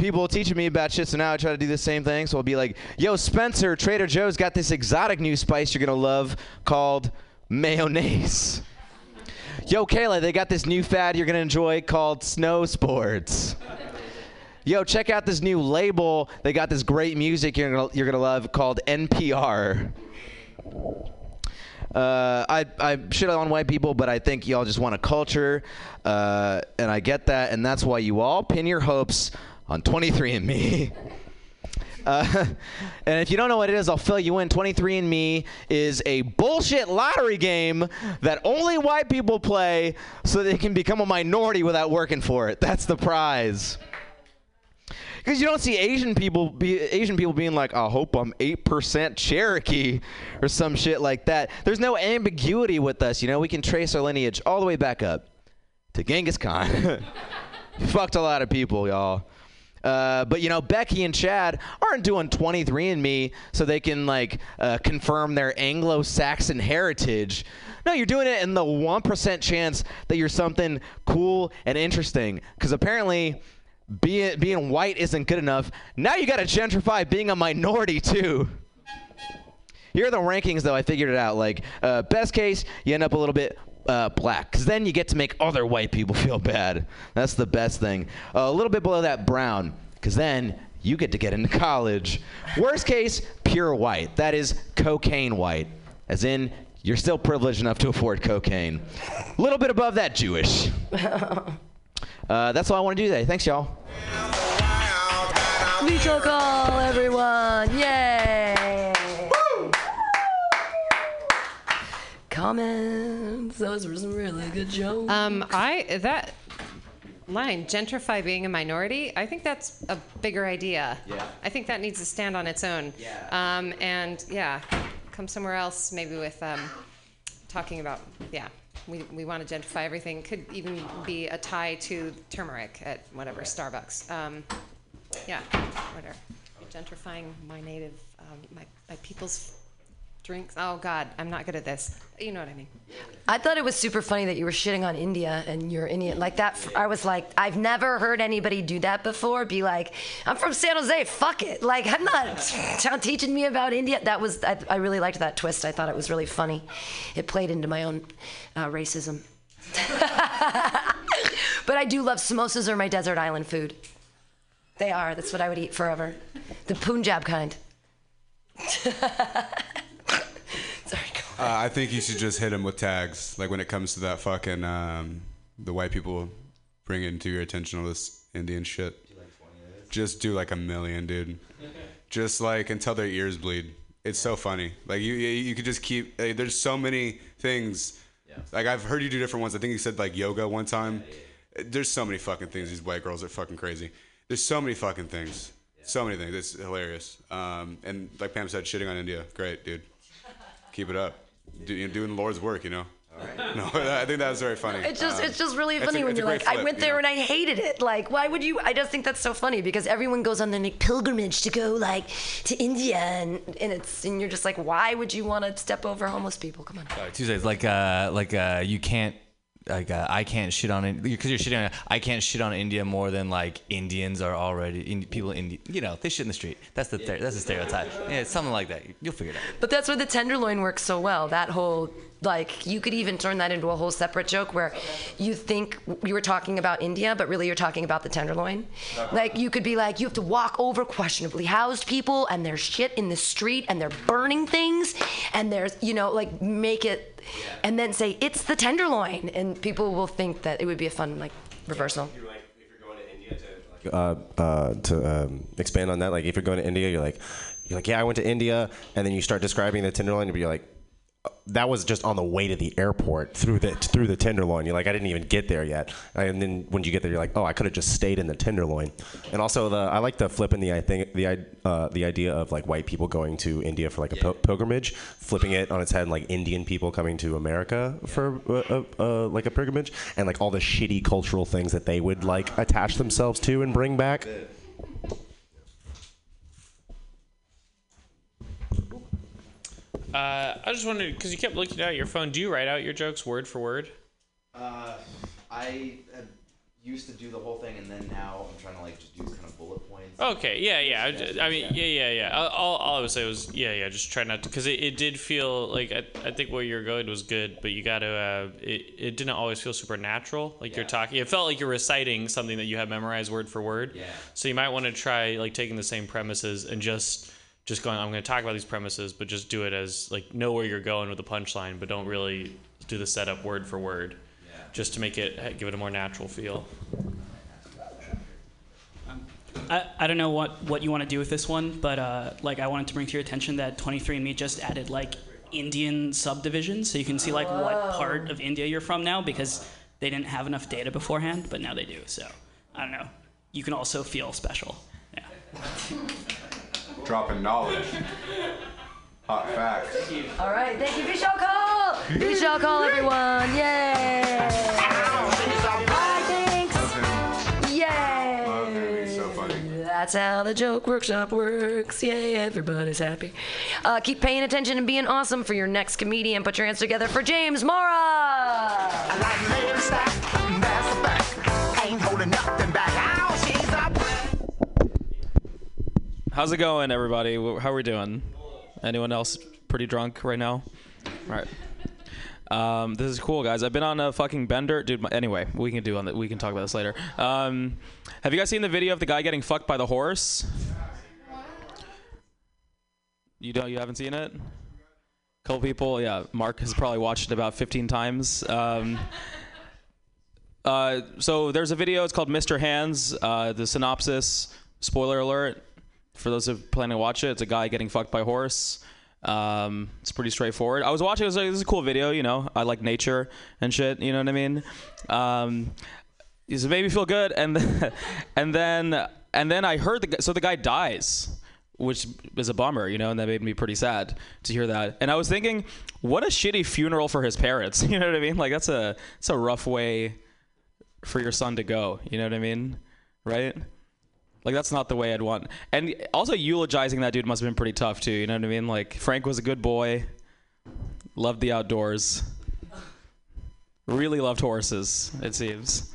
people teaching me about shit, so now I try to do the same thing. So I'll be like, "Yo, Spencer, Trader Joe's got this exotic new spice you're gonna love called mayonnaise." Yo, Kayla, they got this new fad you're gonna enjoy called snow sports. Yo, check out this new label. They got this great music you're gonna, you're gonna love called NPR. Uh, I, I shit on white people, but I think y'all just want a culture, uh, and I get that, and that's why you all pin your hopes on 23andMe. Uh, and if you don't know what it is, I'll fill you in. 23andMe is a bullshit lottery game that only white people play so they can become a minority without working for it. That's the prize. Because you don't see Asian people be Asian people being like, I hope I'm eight percent Cherokee or some shit like that. There's no ambiguity with us, you know. We can trace our lineage all the way back up to Genghis Khan. Fucked a lot of people, y'all. Uh, but you know, Becky and Chad aren't doing 23andMe so they can like uh, confirm their Anglo-Saxon heritage. No, you're doing it in the one percent chance that you're something cool and interesting. Because apparently, being being white isn't good enough. Now you got to gentrify being a minority too. Here are the rankings, though. I figured it out. Like, uh, best case, you end up a little bit uh, black, because then you get to make other white people feel bad. That's the best thing. Uh, a little bit below that, brown, because then you get to get into college. Worst case, pure white. That is cocaine white, as in you're still privileged enough to afford cocaine. A little bit above that, Jewish. Uh, that's all I want to do today. Thanks, y'all. Mutual call, everyone. Yay. Comments. Those were some really good jokes. Um, I that line gentrify being a minority. I think that's a bigger idea. Yeah. I think that needs to stand on its own. Yeah. Um, and yeah, come somewhere else maybe with um, talking about yeah. We, we want to gentrify everything. Could even be a tie to turmeric at whatever Starbucks. Um, yeah, whatever. Gentrifying my native, um, my, my people's drinks. Oh God, I'm not good at this. You know what I mean. I thought it was super funny that you were shitting on India and you're Indian. Like that, I was like, I've never heard anybody do that before. Be like, I'm from San Jose, fuck it. Like, I'm not teaching me about India. That was, I, I really liked that twist. I thought it was really funny. It played into my own uh, racism. but I do love samosas or my desert island food. They are. That's what I would eat forever. The Punjab kind. Uh, I think you should just hit him with tags. Like when it comes to that fucking um, the white people bringing to your attention all this Indian shit. Just do like a million, dude. just like until their ears bleed. It's so funny. Like you, you, you could just keep. Like, there's so many things. Like I've heard you do different ones. I think you said like yoga one time. There's so many fucking things. These white girls are fucking crazy. There's so many fucking things. So many things. It's hilarious. Um, and like Pam said, shitting on India. Great, dude. Keep it up. Do, you're doing the Lord's work, you know. No, I think that was very funny. It's just Um, it's just really funny a- when you're great like, I flip, went you there know? and I hated it. Like, why would you? I just think that's so funny because everyone goes on the pilgrimage to go like to India and and it's and you're just like, why would you want to step over homeless people? Come on. Uh, Tuesdays, like uh, like uh, you can't. Like uh, I can't shit on it because you're shitting on. I can't shit on India more than like Indians are already in, people in You know they shit in the street. That's the ther- that's the stereotype. Yeah, something like that. You'll figure it out. But that's where the tenderloin works so well. That whole like you could even turn that into a whole separate joke where you think you were talking about India, but really you're talking about the tenderloin. Like you could be like, you have to walk over questionably housed people and there's shit in the street and they're burning things and there's you know like make it and then say it's the tenderloin and people will think that it would be a fun like reversal. like if you're uh, to um, expand on that, like if you're going to India, you're like, you're like, yeah, I went to India, and then you start describing the tenderloin, and you're like, "Uh, that was just on the way to the airport through the through the tenderloin. You're like, I didn't even get there yet. And then when you get there, you're like, oh, I could have just stayed in the tenderloin. And also, the I like the flipping the I think the uh, the idea of like white people going to India for like a pil- pilgrimage, flipping it on its head, like Indian people coming to America for uh, uh, uh, like a pilgrimage, and like all the shitty cultural things that they would like attach themselves to and bring back. Uh, I just wondered because you kept looking at your phone. Do you write out your jokes word for word? Uh, I uh, used to do the whole thing, and then now I'm trying to like just do kind of bullet points. Okay, yeah, yeah. I, I mean, yeah, yeah, yeah. All, all I would say was, yeah, yeah. Just try not to, because it, it did feel like I, I think where you're going was good, but you got to. Uh, it, it didn't always feel super natural. Like you're talking, it felt like you're reciting something that you have memorized word for word. Yeah. So you might want to try like taking the same premises and just just going. I'm going to talk about these premises, but just do it as like know where you're going with the punchline, but don't really do the setup word for word. Just to make it give it a more natural feel. I, I don't know what, what you want to do with this one, but uh, like I wanted to bring to your attention that 23andMe just added like Indian subdivisions, so you can see like what part of India you're from now because they didn't have enough data beforehand, but now they do. So I don't know. You can also feel special. Yeah. Dropping knowledge. Hot facts. All right, thank you, Vishal Call. Vishal Call, everyone. Yay! Hi, thanks. Love him. He's Yay! so funny. That's how the joke workshop works. Yay, everybody's happy. Uh, keep paying attention and being awesome for your next comedian. Put your hands together for James Mora. How's it going, everybody? How are we doing? Anyone else pretty drunk right now? All right. Um, this is cool, guys. I've been on a fucking bender, dude. My, anyway, we can do on the, we can talk about this later. Um, have you guys seen the video of the guy getting fucked by the horse? You don't? You haven't seen it? Couple people, yeah. Mark has probably watched it about 15 times. Um, uh, so there's a video. It's called Mr. Hands. Uh, the synopsis. Spoiler alert. For those who plan to watch it, it's a guy getting fucked by a horse. Um, it's pretty straightforward. I was watching. I was like, "This is a cool video." You know, I like nature and shit. You know what I mean? Um, it made me feel good, and then, and then and then I heard the so the guy dies, which is a bummer, you know, and that made me pretty sad to hear that. And I was thinking, what a shitty funeral for his parents. You know what I mean? Like that's a it's a rough way for your son to go. You know what I mean? Right? Like that's not the way I'd want. And also eulogizing that dude must have been pretty tough too. You know what I mean? Like Frank was a good boy, loved the outdoors, really loved horses. It seems.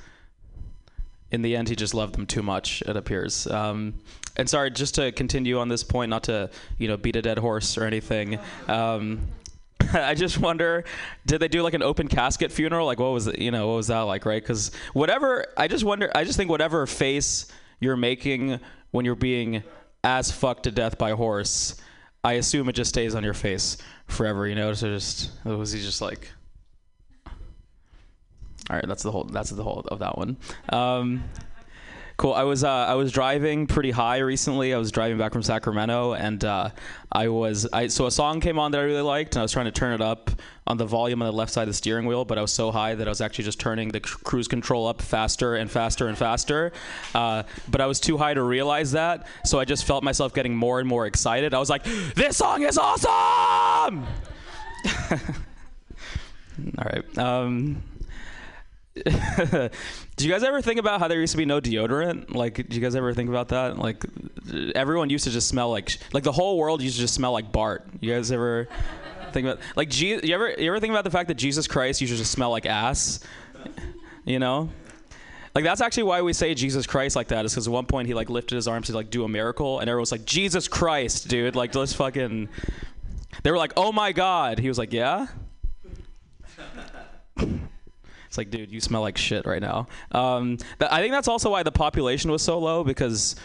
In the end, he just loved them too much. It appears. Um, and sorry, just to continue on this point, not to you know beat a dead horse or anything. Um, I just wonder, did they do like an open casket funeral? Like, what was it? You know, what was that like, right? Because whatever, I just wonder. I just think whatever face you're making when you're being as fucked to death by horse, I assume it just stays on your face forever. You know, so just was he just like. All right, that's the whole. That's the whole of that one. Um, Cool. I was uh, I was driving pretty high recently. I was driving back from Sacramento, and uh, I was I so a song came on that I really liked, and I was trying to turn it up on the volume on the left side of the steering wheel, but I was so high that I was actually just turning the cru- cruise control up faster and faster and faster. Uh, but I was too high to realize that, so I just felt myself getting more and more excited. I was like, "This song is awesome!" All right. Um, do you guys ever think about how there used to be no deodorant? Like, do you guys ever think about that? Like, everyone used to just smell like like the whole world used to just smell like Bart. You guys ever think about like Je- you ever you ever think about the fact that Jesus Christ used to just smell like ass? You know. Like that's actually why we say Jesus Christ like that is because at one point he like lifted his arms to like do a miracle and everyone was like Jesus Christ, dude. Like let's fucking. They were like, oh my God. He was like, yeah. It's like, dude, you smell like shit right now. Um, th- I think that's also why the population was so low because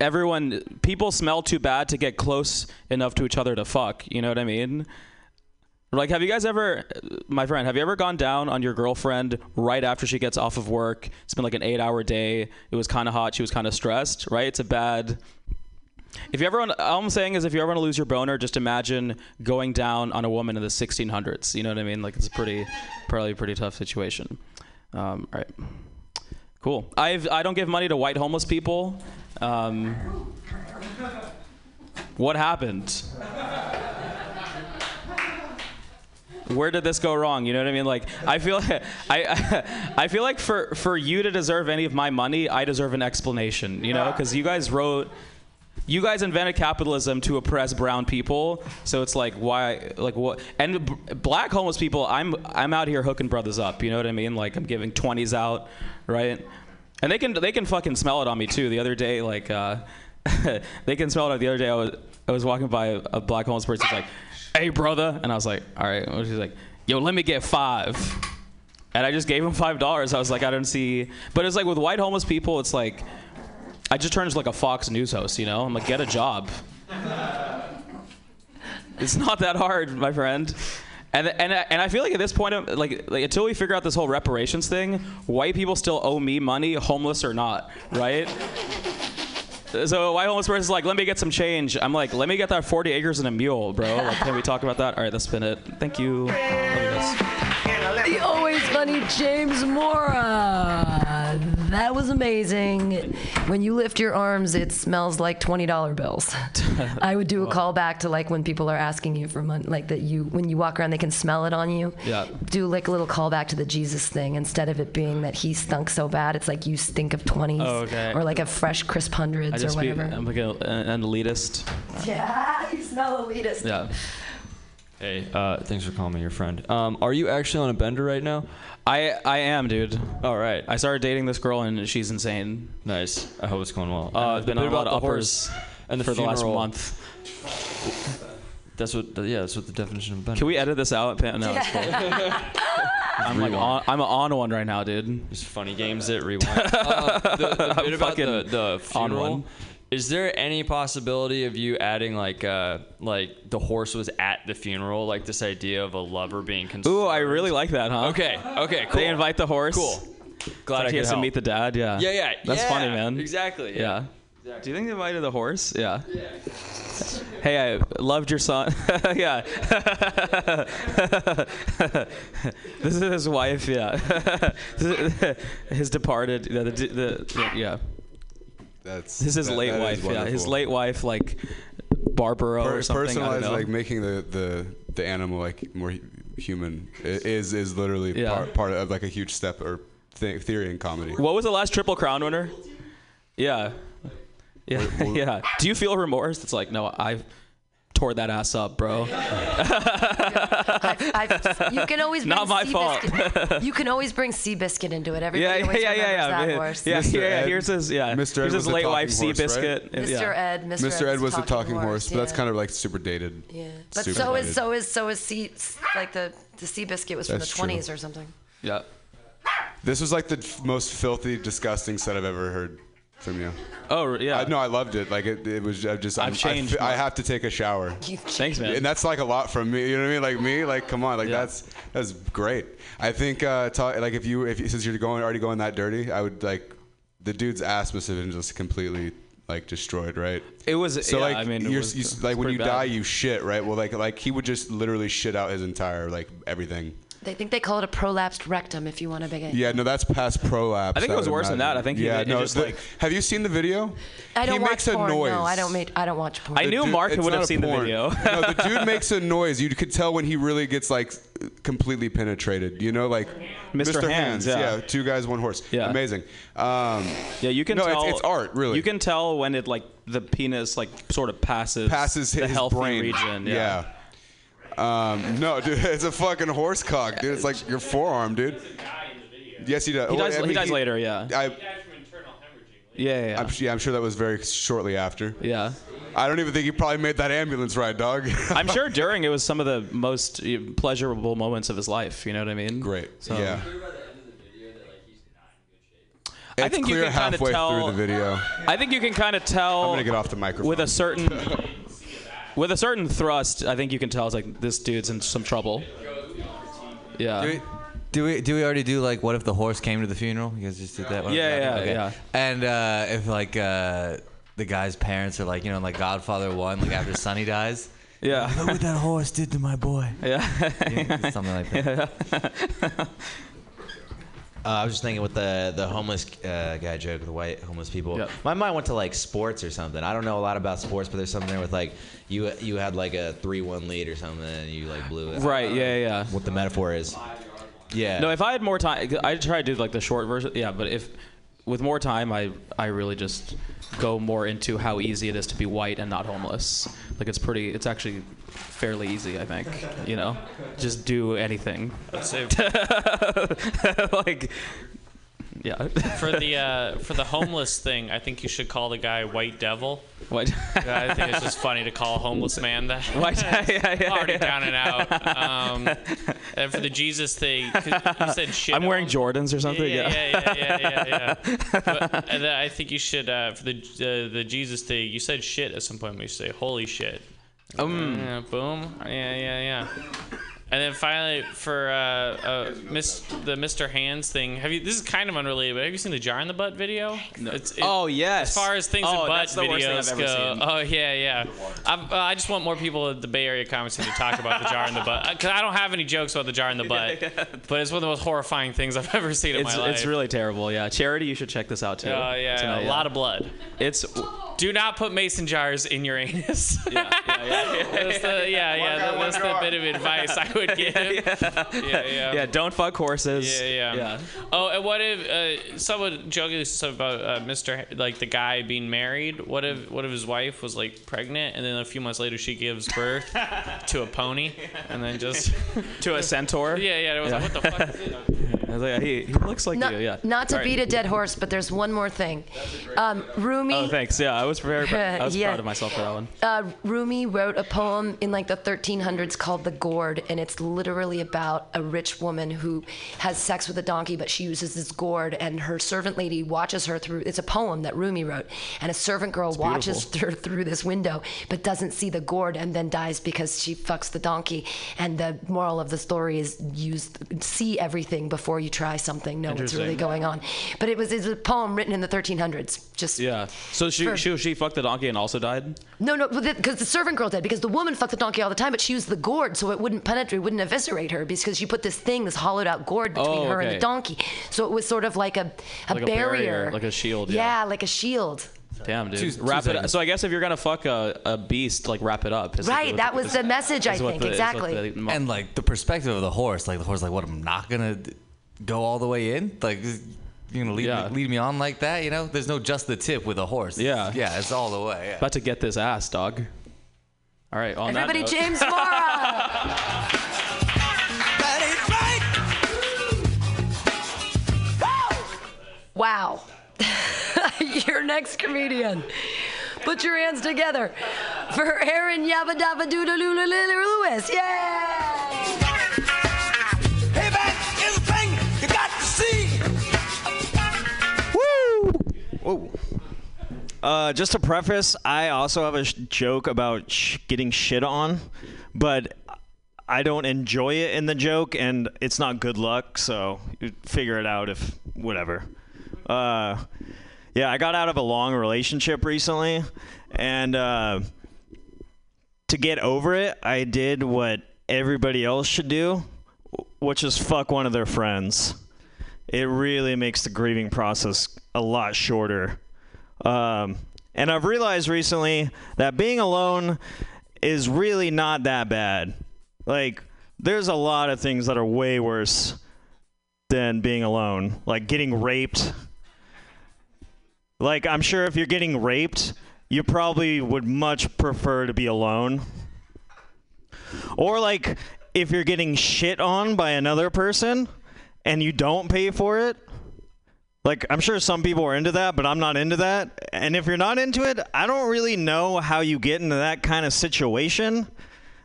everyone, people smell too bad to get close enough to each other to fuck. You know what I mean? Like, have you guys ever, my friend, have you ever gone down on your girlfriend right after she gets off of work? It's been like an eight hour day. It was kind of hot. She was kind of stressed, right? It's a bad. If you ever, want, all I'm saying is, if you ever want to lose your boner, just imagine going down on a woman in the 1600s. You know what I mean? Like it's a pretty, probably a pretty tough situation. Um, all right, cool. I've I don't give money to white homeless people. Um, what happened? Where did this go wrong? You know what I mean? Like I feel, I, I, feel like for for you to deserve any of my money, I deserve an explanation. You know, because you guys wrote you guys invented capitalism to oppress brown people so it's like why like what and b- black homeless people i'm i'm out here hooking brothers up you know what i mean like i'm giving 20s out right And they can they can fucking smell it on me too. The other day, like uh, they can smell it. The other day, I was I was walking by a, a black homeless person. Like, "Hey, brother," and I was like, "All right." And she's like, "Yo, let me get five. And I just gave him five dollars. I was like, I don't see. But it's like with white homeless people, it's like I just turned into like a Fox News host. You know, I'm like, get a job. It's not that hard, my friend. And and and I feel like at this point, like, like until we figure out this whole reparations thing, white people still owe me money, homeless or not, right? So a white homeless person's like, let me get some change. I'm like, let me get that 40 acres and a mule, bro. Like, can we talk about that? All right, that's been it. Thank you. The always funny James Mora. That was amazing. When you lift your arms, it smells like twenty dollar bills. I would do a call back to like when people are asking you for money, like that you when you walk around, they can smell it on you. Yeah. Do like a little callback to the Jesus thing instead of it being that he stunk so bad. It's like you stink of twenties Oh, okay. or like a fresh crisp hundreds or just be, whatever. I'm like a, an elitist. yeah, you smell elitist. Yeah. Hey, uh, thanks for calling me your friend. Um, are you actually on a bender right now? I I am, dude. All right. I started dating this girl and she's insane. Nice. I hope it's going well. Uh, I've been on a lot of uppers and the for the last month. That's what. Yeah, that's what the definition of bender. Can we edit this out? Pa- No, it's cool. I'm like on, I'm on one right now, dude. Just funny games that rewind. uh, the, the I'm bit about the, fucking the on funeral. Is there any possibility of you adding like uh like the horse was at the funeral, like this idea of a lover being concerned? Ooh, I really like that, huh? Okay. Okay. Cool. They invite the horse. Cool. Glad I he could has to meet the dad. Yeah. Yeah, yeah. That's yeah, funny, man. Exactly. Yeah. Do you think they invited the horse? Yeah. Hey, I loved your son. yeah. this is his wife. Yeah. His departed. The, the, the- yeah. That's This is his that- late that wife. Yeah. His late wife, like Barbara Per- or something. Personalized, know. like making the, the the animal like more human is is literally Yeah. part, part of like a huge step or th- theory in comedy. What was the last Triple Crown winner? Yeah. Yeah. yeah. Do you feel remorse? It's like, no, I tore that ass up, bro. I, you can always bring Not my Seabiscuit- you can always bring Seabiscuit into it. Everybody Yeah, yeah, always yeah, remembers yeah, that yeah. horse. Yeah, Mr. yeah, yeah. Ed- Here's his, yeah. Mr. Ed Here's was his the late wife, talking horse, right? Seabiscuit. Mr. Yeah. Ed, Mr. Mr. Ed was the talking talking horse, but that's kind of like super dated. Yeah, but super so is so is so is sea like the the Seabiscuit was from That's the true. 20s or something. Yeah. This was like the f- most filthy, disgusting set I've ever heard from you. Oh, yeah. I, no, I loved it. Like it, it was I just I've I'm- I changed f- I, have to take a shower. Thanks, man. And that's like a lot from me. You know what I mean? Like me, like come on, like Yeah. that's that's great. I think uh, ta- like if you if since you're going already going that dirty, I would like the dude's ass must have been just completely like destroyed, right? It was, So yeah, like I mean, you're, was- you, like when you bad. die, you shit, right? Well, like like he would just literally shit out his entire like everything. They think they call it a prolapsed rectum if you want to big it. Yeah, no, that's past prolapse. I think it was would worse than that. I think he- yeah, it no, just, the- like- have you seen the video? I don't he watch makes a porn. noise. No, I don't make I don't watch porn. I knew dude- Mark would have not a seen the video. no, the dude makes a noise. You could tell when he really gets like completely penetrated. You know, like Mr. Hands, yeah. two guys, one horse. Yeah. amazing. Um, Yeah, you can No, it's- tell. it's art, really. You can tell when it like the penis like sort of passes passes the his healthy brain. region. Yeah. yeah. Um, no, dude, it's a fucking horse cock, dude. It's like your forearm, dude. Yes, he does. He Well, dies. I he mean, dies later. Yeah. I, yeah. Yeah. Yeah. I'm, yeah, I'm sure that was very shortly after. yeah. I don't even think he probably made that ambulance ride, dog. I'm sure during it was some of the most uh, pleasurable moments of his life. You know what I mean? Great. So- yeah. I It's think you can kind of tell. through the video. I think you can kind of tell. I'm gonna get off the microphone. with a certain with a certain thrust. I think you can tell it's like this dude's in some trouble. Yeah. Do we, do we do we already do like what if the horse came to the funeral? You guys just did that one. Yeah, yeah, yeah. And uh, if like uh, the guy's parents are like you know like Godfather one like after Sonny dies. Yeah. Look what that horse did to my boy. Yeah. Yeah, something like that. Uh, I was just thinking with the the homeless uh, guy joke, the white homeless people. Yep. My mind went to like sports or something. I don't know a lot about sports, but there's something there with like you you had like a three one lead or something, and you like blew it. Right. Yeah. Yeah. What the metaphor is. Yeah. No, if I had more time, I try to do like the short version. Yeah, but if with more time, I I really just go more into how easy it is to be white and not homeless. Like it's pretty. It's actually fairly easy, I think. You know, just do anything. Like, Yeah. For the uh, for the homeless thing, I think you should call the guy White Devil. Yeah, I think it's just funny to call a homeless man that. White- yeah, yeah, yeah, already yeah. down and out. Um, and for the Jesus thing, you said shit. I'm wearing Jordans or something. Yeah, Yeah. yeah, yeah, yeah, yeah. but, and then I think you should uh, for the uh, the Jesus thing. You said shit at some point. We say holy shit. Um. Yeah, boom. Yeah, yeah, yeah. And then finally, for uh, uh, Miss the Mr. Hands thing, have you? This is kind of unrelated, but have you seen the jar in the butt video? It's, it- Oh, yes. As far as things Oh, in butt that's the worst thing videos I've ever go, seen. oh yeah, yeah. I'm, uh, I just want more people at the Bay Area comments to talk about the jar in the butt because I don't have any jokes about the jar in the butt, but it's one of the most horrifying things I've ever seen in It's, my life. it's really terrible. Yeah. Charity, you should check this out too. Oh yeah, tonight, a lot of blood. It's Do not put mason jars in your anus. Yeah, yeah, yeah. that's the, yeah, yeah, that- that's the bit of advice I would give. Yeah, yeah. yeah. Don't fuck horses. Yeah, yeah. Yeah. Oh, and what if uh, someone jokingly said about uh, Mr. H- like the guy being married? What if what if his wife was like pregnant and then a few months later she gives birth to a pony and then just To a centaur. yeah, yeah. It was like what the fuck is it? I was like, he, he looks like Not, you. Yeah. not to Right. beat a dead horse, but there's one more thing. Um, Rumi. Oh, thanks. Yeah, I was very. pr- I was Yeah. proud of myself for that one. uh, Rumi wrote a poem in like the 1300s called The Gourd, and it's literally about a rich woman who has sex with a donkey, but she uses this gourd, and her servant lady watches her through. It's a poem that Rumi wrote, and a servant girl watches her through this window, but doesn't see the gourd, and then dies because she fucks the donkey. And the moral of the story is use see everything before you try something. Know what's really going on. But it was, it was a poem written in the 1300s. Just Yeah. So she For- she she fucked the donkey and also died. no, no, because the servant girl did. Because the woman fucked the donkey all the time, but she used the gourd so it wouldn't penetrate, wouldn't eviscerate her, because she put this thing, this hollowed out gourd oh, between Oh, her and the donkey. So it was sort of like a, a, Like a barrier. barrier, like a shield, yeah. like a shield. Damn, dude. Two- two wrap it. Up. So I guess if you're gonna fuck a, a beast, like wrap it up. is what- Right, that was the message, I think, the- exactly. the- And like the perspective of the horse, like the horse, like what I'm not gonna d- go all the way in. Like you're gonna lead, Yeah. me, lead me on like that, you know? There's no just the tip with a horse. Yeah. yeah, it's all the way. Yeah. about to get this ass, dog. All right. On that Everybody, note- James Mora! wow. Your next comedian. Put your hands together for Aaron Yabba Dabba Doodle Lula Lewis. Yay! Whoa. Uh, just to preface, I also have a sh- joke about sh- getting shit on, but I don't enjoy it in the joke, and it's not good luck. So figure it out if whatever. Uh, yeah, I got out of a long relationship recently, and uh, to get over it, I did what everybody else should do, which is fuck one of their friends it really makes the grieving process a lot shorter. Um, and I've realized recently that being alone is really not that bad. Like, there's a lot of things that are way worse than being alone, like getting raped. Like, I'm sure if you're getting raped, you probably would much prefer to be alone. Or, like, if you're getting shit on by another person and you don't pay for it, like I'm sure some people are into that, but I'm not into that. And if you're not into it, I don't really know how you get into that kind of situation.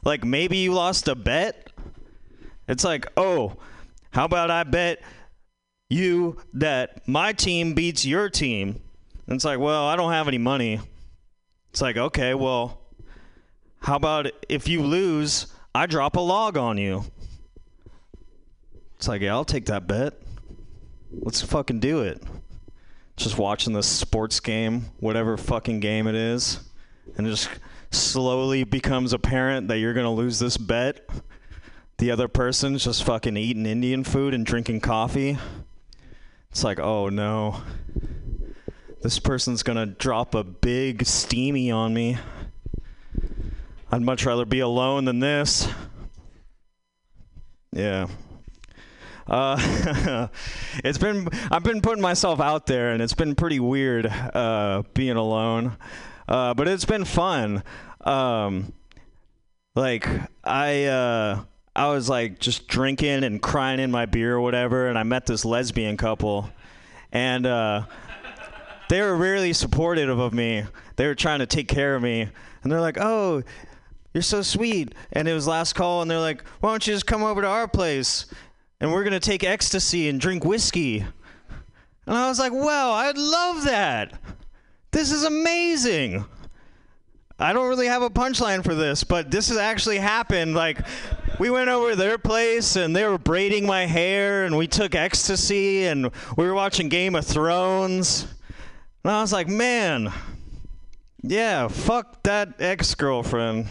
Like maybe you lost a bet. It's like, "Oh, how about I bet you that my team beats your team?" And it's like, "Well, I don't have any money." It's like, "Okay, well, how about if you lose, I drop a log on you?" It's like, yeah, I'll take that bet. Let's fucking do it. Just watching this sports game, whatever fucking game it is, and it just slowly becomes apparent that you're gonna lose this bet. The other person's just fucking eating Indian food and drinking coffee. It's like, oh no. This person's gonna drop a big steamy on me. I'd much rather be alone than this. Yeah. Uh, it's been I've been putting myself out there, and it's been pretty weird uh, being alone. Uh, but it's been fun. Um, like I uh, I was like just drinking and crying in my beer or whatever, and I met this lesbian couple, and uh, they were really supportive of me. They were trying to take care of me, and they're like, "Oh, you're so sweet." And it was last call, and they're like, "Why don't you just come over to our place, and we're gonna take ecstasy and drink whiskey?" And I was like, "Wow, I'd love that. This is amazing." I don't really have a punchline for this, but this has actually happened. Like, we went over to their place and they were braiding my hair, and we took ecstasy, and we were watching Game of Thrones. And I was like, man, yeah, fuck that ex girlfriend.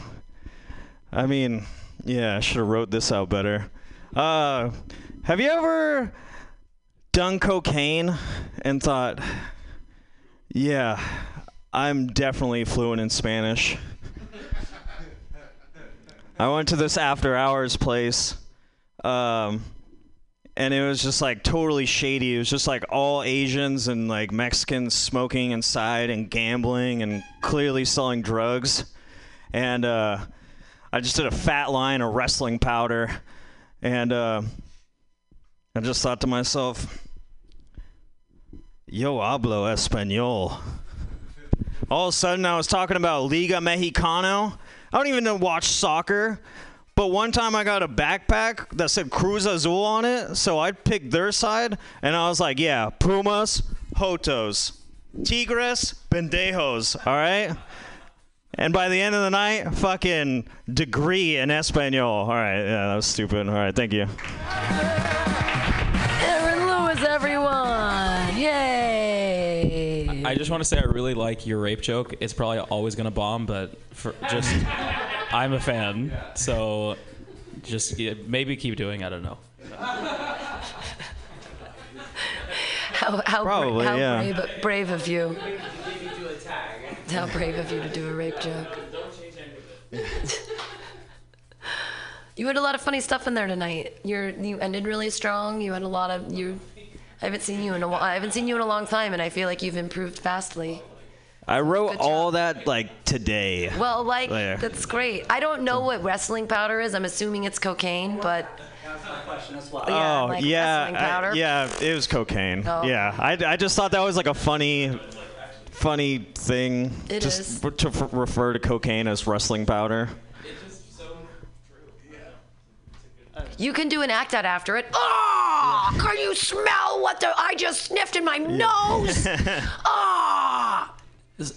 I mean, yeah, I should have wrote this out better. Uh, have you ever done cocaine and thought, yeah, I'm definitely fluent in Spanish? I went to this after hours place, um, and it was just like totally shady. It was just like all Asians and like Mexicans smoking inside and gambling and clearly selling drugs. And uh, I just did a fat line of wrestling powder, and uh, I just thought to myself, "Yo hablo español." All of a sudden, I was talking about Liga Mexicano. I don't even watch soccer, but one time I got a backpack that said Cruz Azul on it, so I picked their side, and I was like, "Yeah, Pumas, Hotos, Tigres, Pendejos." All right. And by the end of the night, fucking degree in Espanol. All right, yeah, that was stupid. All right, thank you. Aaron Lewis, everyone! Yay! I just want to say I really like your rape joke. It's probably always gonna bomb, but for just I'm a fan. So just yeah, maybe keep doing. I don't know. How, how, bra- how yeah. brave, brave of you. How brave of you to do a rape joke. you had a lot of funny stuff in there tonight. You're you ended really strong. You had a lot of you. I haven't seen you in a while. I haven't seen you in a long time, and I feel like you've improved vastly. I wrote all that like today. Well, like There. that's great. I don't know what wrestling powder is. I'm assuming it's cocaine, but yeah, oh like yeah, I- yeah, it was cocaine. Oh. Yeah, I, I just thought that was like a funny, funny thing. It just is. r- to f- refer to cocaine as wrestling powder. You can do an act out after it. Oh, can you smell what the I just sniffed in my nose? Ah.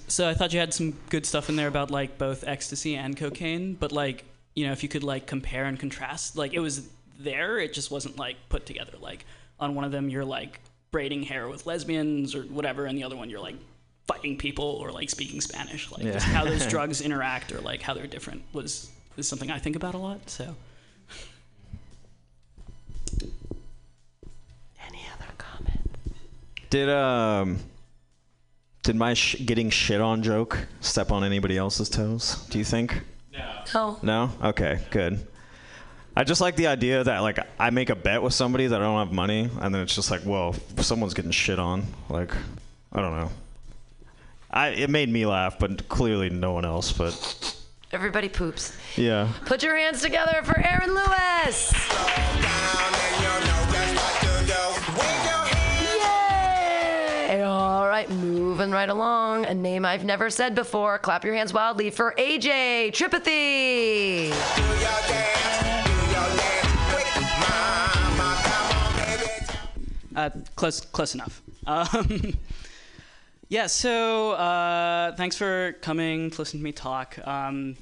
So I thought you had some good stuff in there about like both ecstasy and cocaine, but like you know if you could like compare and contrast, like it was there, it just wasn't like put together. Like on one of them you're like braiding hair with lesbians or whatever, and the other one you're like fighting people or like speaking Spanish. Like just Yeah. how those drugs interact or like how they're different was is something I think about a lot. So Any other comments? Did um, did my sh- getting shit on joke step on anybody else's toes? Do you think? No. No. Okay. Good. I just like the idea that like I make a bet with somebody that I don't have money, and then it's just like, well, someone's getting shit on. Like, I don't know. I it made me laugh, but clearly no one else. But Everybody poops. yeah. Put your hands together for Aaron Lewis. Yay! All right, moving right along. A name I've never said before. Clap your hands wildly for AJ Tripathy. Uh, close, close enough. Um, yeah. So uh, thanks for coming to listen to me talk. Um,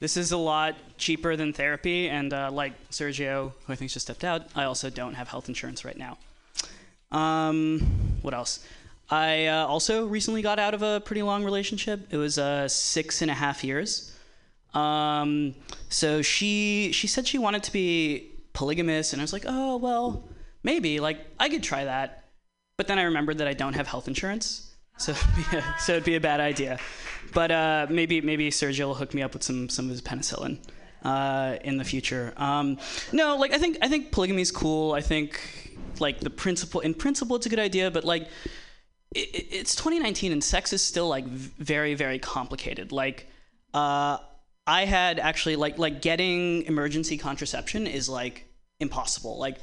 this is a lot cheaper than therapy, and uh, like Sergio, who I think just stepped out, I also don't have health insurance right now. Um, what else? I uh, also recently got out of a pretty long relationship. It was uh, six and a half years. Um, so she she said she wanted to be polygamous, and I was like, oh well, maybe like I could try that. But then I remembered that I don't have health insurance, so yeah, so it'd be a bad idea. But uh, maybe maybe Sergio will hook me up with some some of his penicillin uh, in the future. Um, no, like I think I think polygamy is cool. I think like the principle in principle it's a good idea, but like it, it- it's 2019 and sex is still like very very complicated. Like uh, I had actually like like getting emergency contraception is like impossible. Like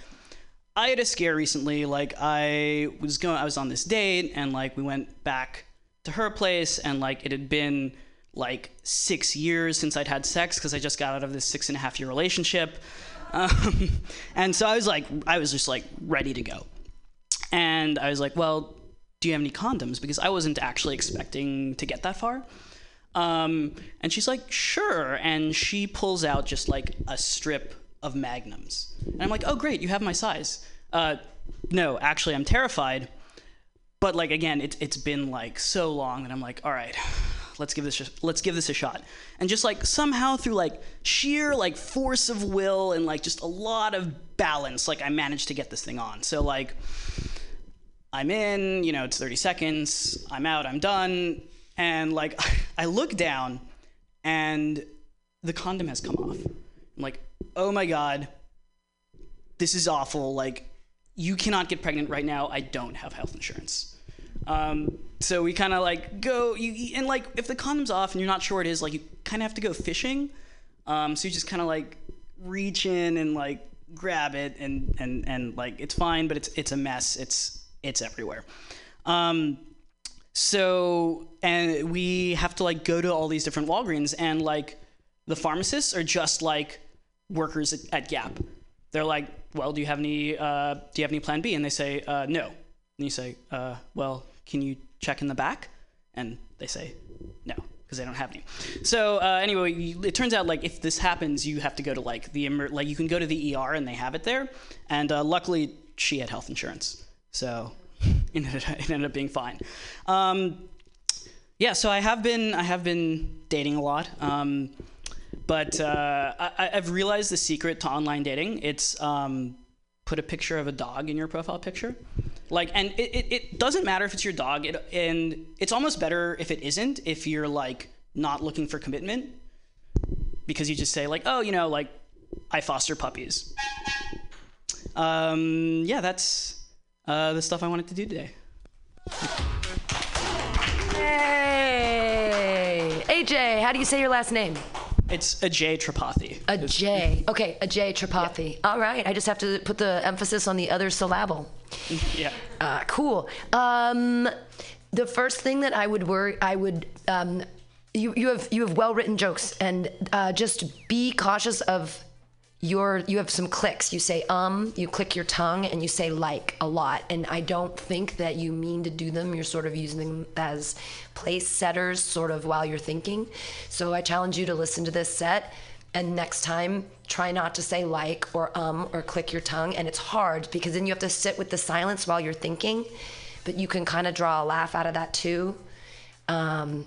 I had a scare recently. Like I was going, I was on this date, and like we went back to her place, and like it had been like six years since I'd had sex because I just got out of this six and a half year relationship, um, and so I was like, I was just like ready to go, and I was like, well, do you have any condoms? Because I wasn't actually expecting to get that far. Um, and she's like, sure. And she pulls out just like a strip of magnums. And I'm like, oh, great, you have my size. Uh, no, actually, I'm terrified. But like again, it's it's been like so long that I'm like, all right, let's give this a, let's give this a shot. And just like somehow through like sheer like force of will and like just a lot of balance, like I managed to get this thing on. So like I'm in, you know, it's 30 seconds, I'm out, I'm done. And like, I look down and the condom has come off. I'm like, oh my God, this is awful. Like, you cannot get pregnant right now. I don't have health insurance. Um, so we kind of like go, you, and like, if the condom's off and you're not sure it is, like, you kind of have to go fishing. Um, so you just kind of like reach in and like grab it and, and, and like, it's fine, but it's, it's a mess. It's, it's everywhere. Um, so and we have to like go to all these different Walgreens and like the pharmacists are just like workers at, at Gap. They're like, well, do you have any uh, do you have any Plan B? And they say uh, no. And you say, uh, well, can you check in the back? And they say no because they don't have any. So uh, anyway, you- it turns out like if this happens, you have to go to like the emer- like you can go to the ER and they have it there. And uh, luckily, she had health insurance, so it ended, up being fine. Um, yeah, so I have been I have been dating a lot, um, but uh, I, I've realized the secret to online dating. It's um, put a picture of a dog in your profile picture, like, and it, it, it doesn't matter if it's your dog, it, and it's almost better if it isn't. If you're like not looking for commitment, because you just say like, oh, you know, like I foster puppies. Um, yeah, that's uh, the stuff I wanted to do today. Hey, AJ, how do you say your last name? It's a J Tripathi. A J. Okay, a J Tripathi. All right, I just have to put the emphasis on the other syllable. Yeah. Uh, cool. Um, the first thing that I would worry, I would, um, you, you have you have well written jokes, and uh, just be cautious of your. You have some clicks. You say um, you click your tongue, and you say like a lot. And I don't think that you mean to do them. You're sort of using them as place setters, sort of while you're thinking. So I challenge you to listen to this set. And next time, try not to say like or um or click your tongue. And it's hard because then you have to sit with the silence while you're thinking, but you can kind of draw a laugh out of that too. Um,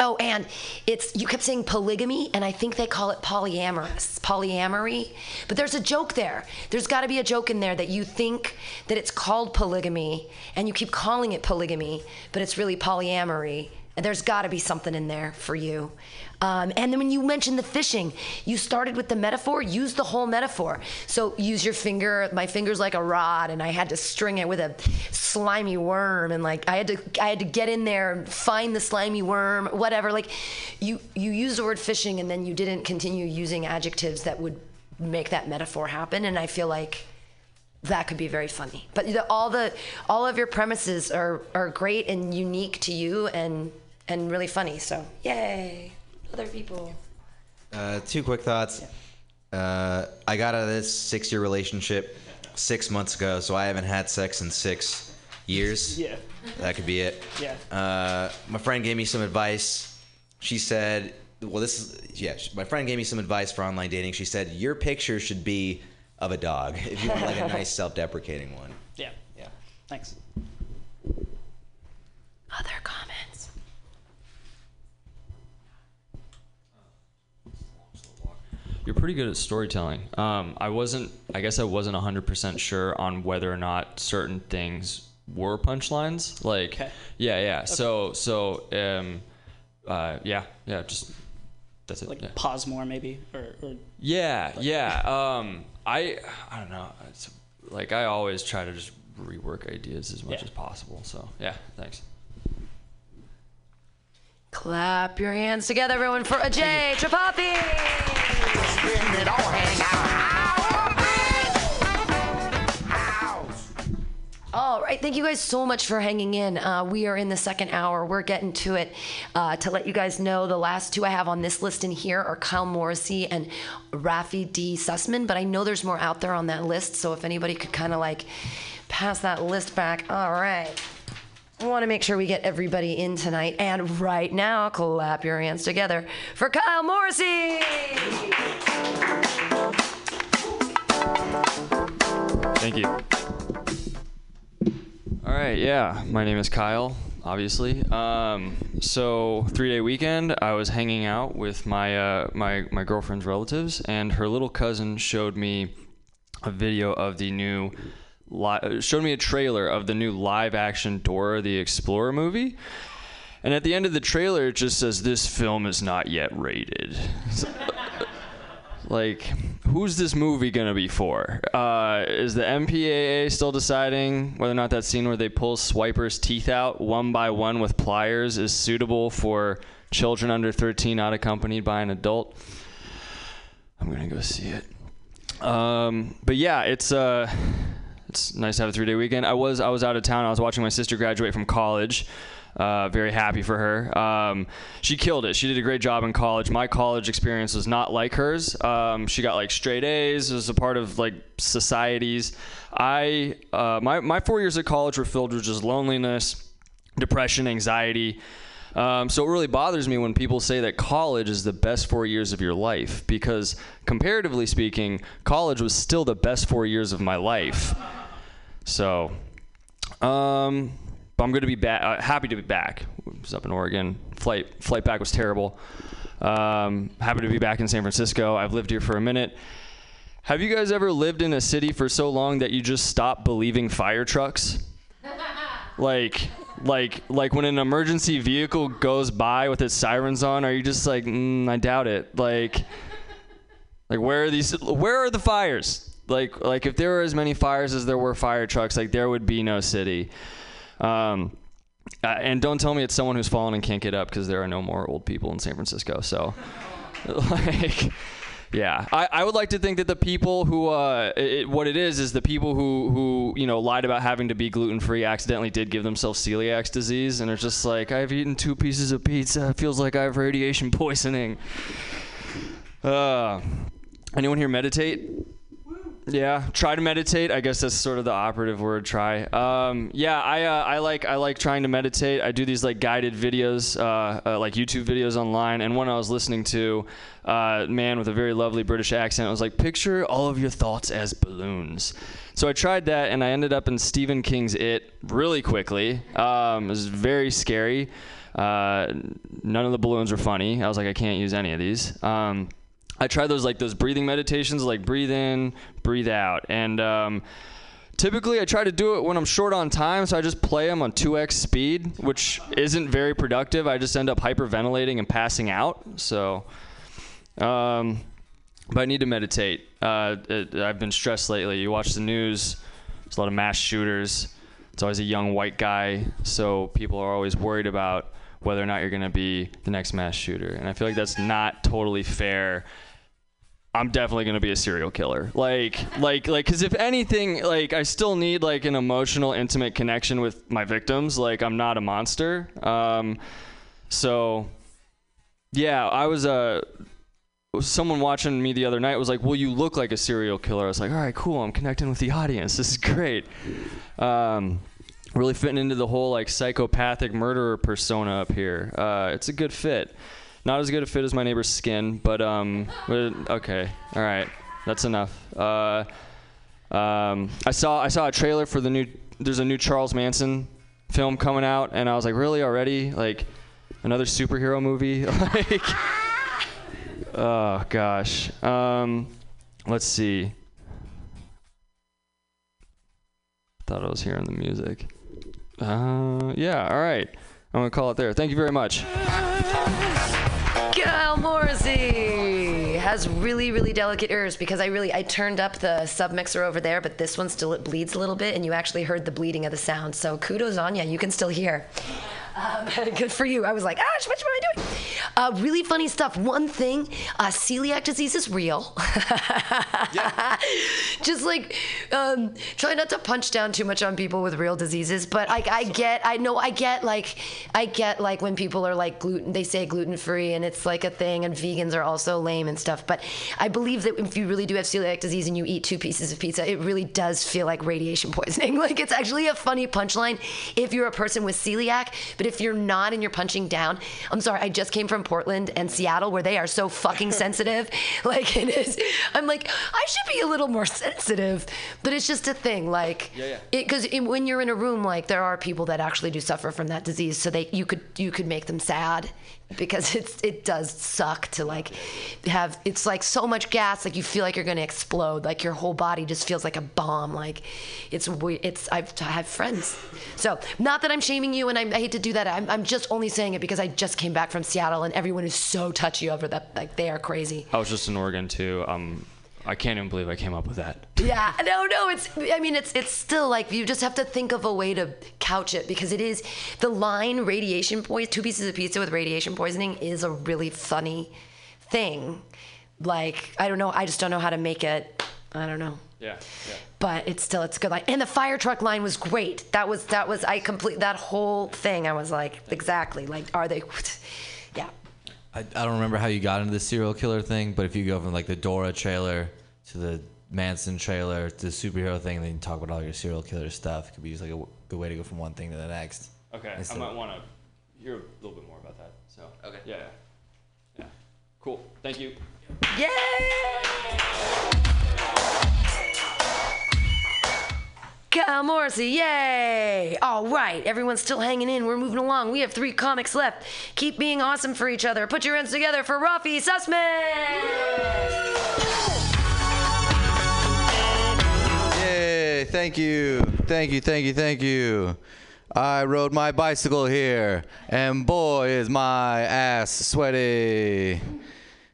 oh, and it's you kept saying polygamy, and I think they call it polyamorous, polyamory. But there's a joke there. There's got to be a joke in there that you think that it's called polygamy, and you keep calling it polygamy, but it's really polyamory. And there's got to be something in there for you. Um, and then when you mentioned the fishing, you started with the metaphor, use the whole metaphor. So use your finger, my finger's like a rod, and I had to string it with a slimy worm, and like I had to, I had to get in there and find the slimy worm, whatever. Like, you you use the word fishing, and then you didn't continue using adjectives that would make that metaphor happen. And I feel like that could be very funny. But the, all the all of your premises are are great and unique to you, and and really funny. So yay, other people. Uh, two quick thoughts. Uh, I got out of this six year relationship six months ago, so I haven't had sex in six years. Yeah. That could be it. Yeah. Uh, my friend gave me some advice. She said, well, this is, yeah, my friend gave me some advice for online dating. She said, your picture should be of a dog if you want like a nice self deprecating one. Yeah. Yeah. Thanks. Other comments. You're pretty good at storytelling. Um, I wasn't. I guess I wasn't 100% sure on whether or not certain things were punchlines. Like, Okay. yeah, yeah. So, so, um, uh, yeah, yeah. Just that's it. Like yeah. pause more maybe, or, or Yeah, yeah. Um, I I don't know. It's, like I always try to just rework ideas as much Yeah. as possible. So yeah, thanks. Clap your hands together, everyone, for Ajay Tripathi. All right, thank you guys so much for hanging in. Uh, we are in the second hour. We're getting to it. Uh, to let you guys know, the last two I have on this list in here are Kyle Morrissey and Rafi D. Sussman, but I know there's more out there on that list. So if anybody could kind of like pass that list back. All right. Want to make sure we get everybody in tonight. And right now, clap your hands together for Kyle Morrissey. Thank you. All right, yeah. My name is Kyle, obviously. Um, so three day weekend, I was hanging out with my uh, my my girlfriend's relatives, and her little cousin showed me a video of the new. Li- showed me a trailer of the new live action Dora the Explorer movie. And at the end of the trailer, it just says, This film is not yet rated. like who's this movie gonna be for uh, is the mpaa still deciding whether or not that scene where they pull swiper's teeth out one by one with pliers is suitable for children under 13 not accompanied by an adult i'm gonna go see it um, but yeah it's uh it's nice to have a three day weekend i was i was out of town i was watching my sister graduate from college uh, very happy for her. Um, she killed it. She did a great job in college. My college experience was not like hers. Um, she got like straight A's. Was a part of like societies. I uh, my my four years at college were filled with just loneliness, depression, anxiety. Um, so it really bothers me when people say that college is the best four years of your life because comparatively speaking, college was still the best four years of my life. So, um, but I'm going to be back. Uh, happy to be back. I was up in Oregon. Flight flight back was terrible. Um, happy to be back in San Francisco. I've lived here for a minute. Have you guys ever lived in a city for so long that you just stop believing fire trucks? like, like, like when an emergency vehicle goes by with its sirens on, are you just like, mm, I doubt it? Like, like where are these? Where are the fires? Like, like if there were as many fires as there were fire trucks, like there would be no city. Um, uh, and don't tell me it's someone who's fallen and can't get up because there are no more old people in San Francisco. So, like, yeah, I, I would like to think that the people who, uh, it, what it is, is the people who, who, you know, lied about having to be gluten free accidentally did give themselves celiac disease and are just like, I've eaten two pieces of pizza. It feels like I have radiation poisoning. Uh, anyone here meditate? Yeah, try to meditate. I guess that's sort of the operative word. Try. Um, yeah, I uh, I like I like trying to meditate. I do these like guided videos, uh, uh, like YouTube videos online. And one I was listening to, uh, man with a very lovely British accent was like, picture all of your thoughts as balloons. So I tried that, and I ended up in Stephen King's It really quickly. Um, it was very scary. Uh, none of the balloons were funny. I was like, I can't use any of these. Um, I try those like those breathing meditations, like breathe in, breathe out, and um, typically I try to do it when I'm short on time, so I just play them on 2x speed, which isn't very productive. I just end up hyperventilating and passing out. So, um, but I need to meditate. Uh, it, I've been stressed lately. You watch the news, there's a lot of mass shooters. It's always a young white guy, so people are always worried about whether or not you're going to be the next mass shooter. And I feel like that's not totally fair I'm definitely gonna be a serial killer. Like, like, like, because if anything, like, I still need like an emotional, intimate connection with my victims. Like, I'm not a monster. Um, so, yeah, I was uh, someone watching me the other night was like, "Well, you look like a serial killer." I was like, "All right, cool. I'm connecting with the audience. This is great." Um, really fitting into the whole like psychopathic murderer persona up here. Uh, it's a good fit. Not as good a fit as my neighbor's skin, but um, okay, all right, that's enough. Uh, um, I saw I saw a trailer for the new. There's a new Charles Manson film coming out, and I was like, really already? Like another superhero movie? like, oh gosh. Um, let's see. Thought I was hearing the music. Uh, yeah. All right. I'm gonna call it there. Thank you very much. Kyle Morrissey has really, really delicate ears because I really I turned up the sub mixer over there, but this one still it bleeds a little bit, and you actually heard the bleeding of the sound. So kudos on you. You can still hear. Um, good for you. I was like, ah, what am I doing? Uh, really funny stuff. One thing, uh, celiac disease is real. Just like, um, try not to punch down too much on people with real diseases. But I, I get, I know, I get like, I get like when people are like gluten, they say gluten free and it's like a thing, and vegans are also lame and stuff. But I believe that if you really do have celiac disease and you eat two pieces of pizza, it really does feel like radiation poisoning. Like it's actually a funny punchline if you're a person with celiac. But if you're not and you're punching down, I'm sorry, I just came from Portland and Seattle where they are so fucking sensitive. Like it is. I'm like, I should be a little more sensitive. But it's just a thing. Like, Yeah, because when you're in a room, like there are people that actually do suffer from that disease, so they you could you could make them sad because it's it does suck to like have it's like so much gas like you feel like you're gonna explode like your whole body just feels like a bomb like it's it's I've I have friends so not that I'm shaming you and I, I hate to do that I'm, I'm just only saying it because I just came back from Seattle and everyone is so touchy over that like they are crazy I was just in Oregon too. Um, I can't even believe I came up with that. Yeah, no, no, it's I mean it's it's still like you just have to think of a way to couch it because it is the line radiation poison two pieces of pizza with radiation poisoning is a really funny thing. Like, I don't know, I just don't know how to make it I don't know. Yeah. But it's still it's a good line. And the fire truck line was great. That was that was I complete that whole thing I was like, exactly. Like are they yeah. I, I don't remember how you got into the serial killer thing, but if you go from like the Dora trailer to the Manson trailer to the superhero thing, then you talk about all your serial killer stuff. It could be just like a w- good way to go from one thing to the next. Okay, I might want to hear a little bit more about that. So. Okay. Yeah. Yeah. Yeah. Cool. Thank you. Kyle Morrissey, yay! All right, everyone's still hanging in. We're moving along. We have three comics left. Keep being awesome for each other. Put your hands together for Rafi Sussman! Yay, thank you. Thank you, thank you, thank you. I rode my bicycle here, and boy, is my ass sweaty.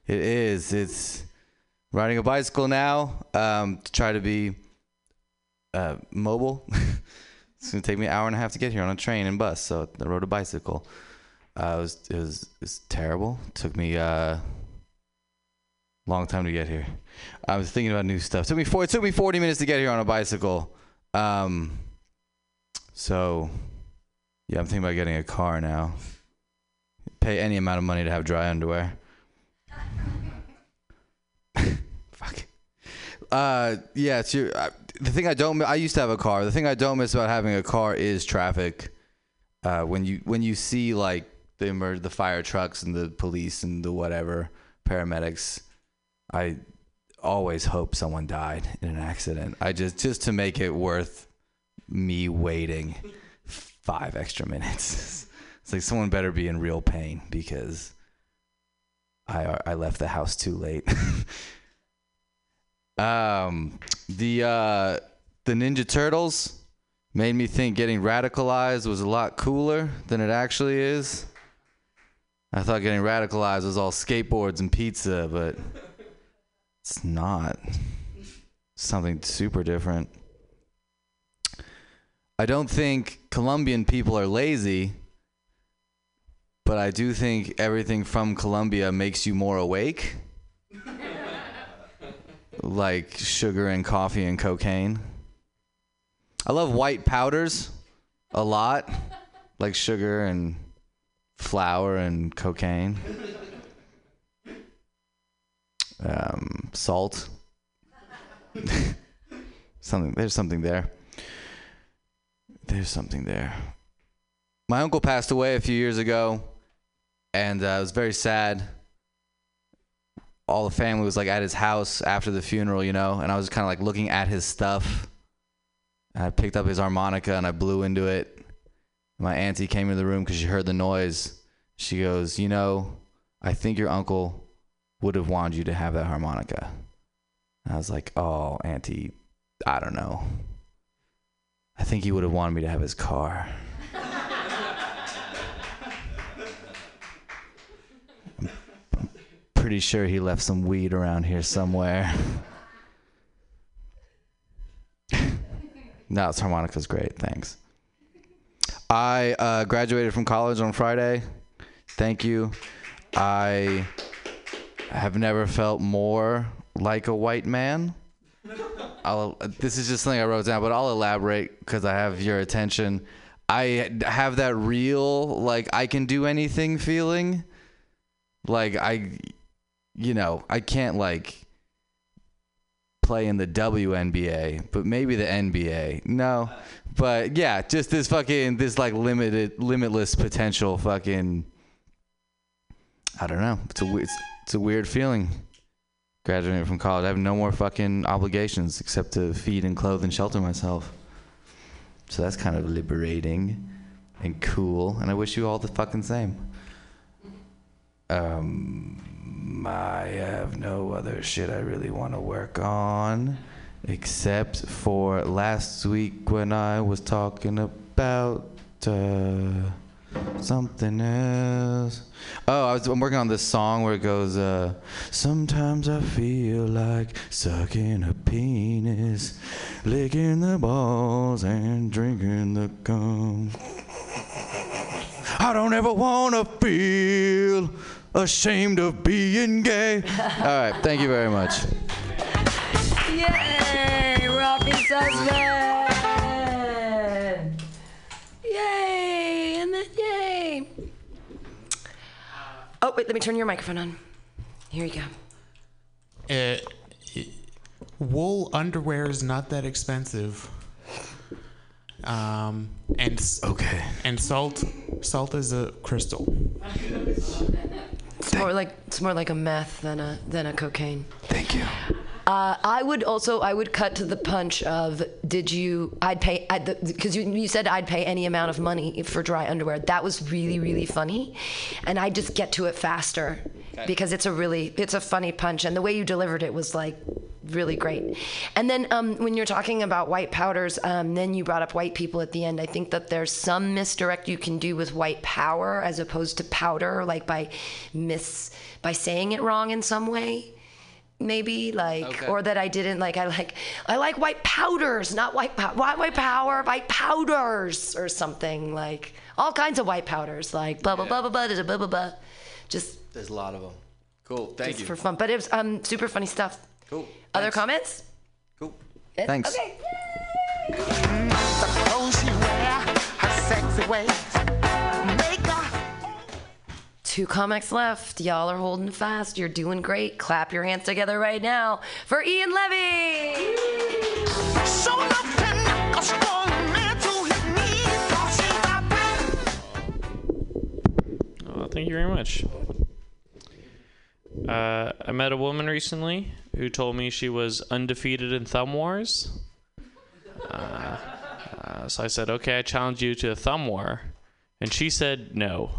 It is. It's riding a bicycle now um, to try to be uh, mobile. it's to take me an hour and a half to get here on a train and bus, so I rode a bicycle. Uh, it, was, it, was, it was terrible. took me uh, long time to get here. I was thinking about new stuff. took me four, it took me 40 minutes to get here on a bicycle. Um, so, yeah, I'm thinking about getting a car now. Pay any amount of money to have dry underwear. Fuck. Uh, yeah, it's your, uh, the thing I don't I used to have a car. The thing I don't miss about having a car is traffic. Uh, when you when you see like the emer- the fire trucks and the police and the whatever paramedics, I always hope someone died in an accident. I just just to make it worth me waiting five extra minutes. It's like someone better be in real pain because I I left the house too late. um, the uh, the Ninja Turtles made me think getting radicalized was a lot cooler than it actually is. I thought getting radicalized was all skateboards and pizza, but it's not. Something super different. I don't think Colombian people are lazy, but I do think everything from Colombia makes you more awake. Like sugar and coffee and cocaine. I love white powders a lot, like sugar and flour and cocaine. Um, salt. something there's something there. There's something there. My uncle passed away a few years ago, and uh, was very sad. All the family was like at his house after the funeral, you know, and I was kind of like looking at his stuff. I picked up his harmonica and I blew into it. My auntie came into the room because she heard the noise. She goes, "You know, I think your uncle would have wanted you to have that harmonica." And I was like, "Oh, auntie, I don't know. I think he would have wanted me to have his car." Pretty sure he left some weed around here somewhere. no, his harmonica's great. Thanks. I uh, graduated from college on Friday. Thank you. I have never felt more like a white man. I'll, this is just something I wrote down, but I'll elaborate because I have your attention. I have that real, like, I can do anything feeling. Like, I, you know, I can't, like, play in the WNBA, but maybe the NBA. No, but yeah, just this fucking this like limited, limitless potential. Fucking, I don't know. It's a it's a weird feeling. Graduating from college, I have no more fucking obligations except to feed and clothe and shelter myself. So that's kind of liberating and cool, and I wish you all the fucking same. Um, I have no other shit I really want to work on, except for last week when I was talking about uh, something else. Oh, I was, I'm working on this song where it goes, uh, Sometimes I feel like sucking a penis, licking the balls, and drinking the cum. I don't ever want to feel ashamed of being gay. All right, thank you very much. Yay, Rafi Sussman! Yay, and then yay. Oh, wait, let me turn your microphone on. Here you go. Uh, wool underwear is not that expensive. Um, and okay. And salt, salt is a crystal. It's more like it's more like a meth than a than a cocaine. Thank you. Uh, I would also I would cut to the punch of did you I'd pay because you you said I'd pay any amount of money for dry underwear. That was really really funny, and I just get to it faster Okay. because it's a really it's a funny punch and the way you delivered it was like really great. And then um, when you're talking about white powders, um, then you brought up white people at the end. I think that there's some misdirect you can do with white power as opposed to powder, like by miss by saying it wrong in some way. Maybe like, okay. or that I didn't like. I like, I like white powders, not white pow- white white power, white powders, or something like all kinds of white powders, like blah blah yeah. blah blah blah blah blah blah. Just there's a lot of them. Cool, thank just you for fun, but it was um super funny stuff. Cool other comments? Cool. It- Thanks. okay. The clothes she wear, her sexy ways, make her two comics left. Y'all are holding fast. You're doing great. Clap your hands together right now for Ian Levy. So enough to knock a strong man to his knees. 'Cause she's got Oh, thank you very much. Uh, I met a woman recently who told me she was undefeated in Thumb Wars. Uh, uh, so I said, okay, I challenge you to a Thumb War. And she said, no.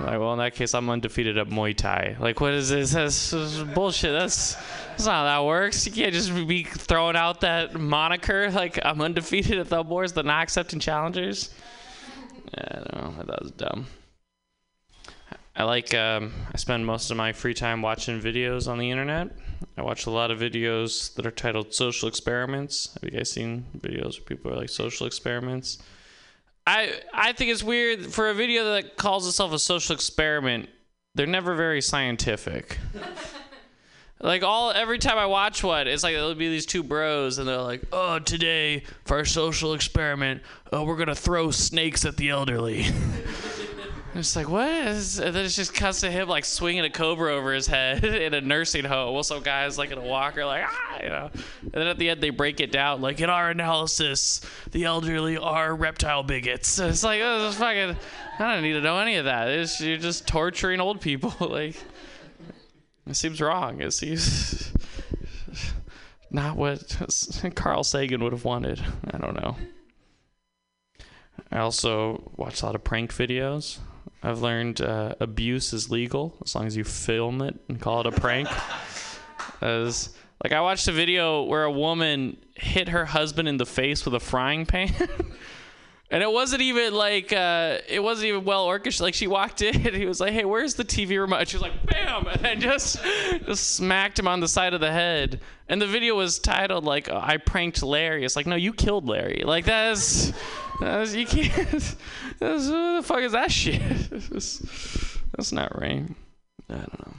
Like, well, in that case, I'm undefeated at Muay Thai. Like, what is this? That's, that's bullshit. That's, that's not how that works. You can't just be throwing out that moniker, like, I'm undefeated at Thumb Wars, but not accepting challengers. I don't know. That was dumb. I like um, I spend most of my free time watching videos on the internet. I watch a lot of videos that are titled social experiments. Have you guys seen videos where people are like social experiments? I I think it's weird for a video that calls itself a social experiment. They're never very scientific. Like all every time I watch one, it's like it'll be these two bros, and they're like, "Oh, today for our social experiment, oh, we're gonna throw snakes at the elderly." It's like what? Is, and then it's just cuts to him like swinging a cobra over his head in a nursing home, while some guys like in a walker, like ah, you know. And then at the end they break it down, like in our analysis, the elderly are reptile bigots. It's like oh, this fucking. I don't need to know any of that. It's, you're just torturing old people. like it seems wrong. It seems not what Carl Sagan would have wanted. I don't know. I also watch a lot of prank videos. I've learned uh, abuse is legal as long as you film it and call it a prank. As like I watched a video where a woman hit her husband in the face with a frying pan. And it wasn't even like uh, it wasn't even well orchestrated. Like she walked in, and he was like, "Hey, where's the TV remote?" And she was like, "Bam!" and just just smacked him on the side of the head. And the video was titled like, "I pranked Larry." It's like, no, you killed Larry. Like that's That's- you can't. Who the fuck is that shit? That's, that's not right. I don't know.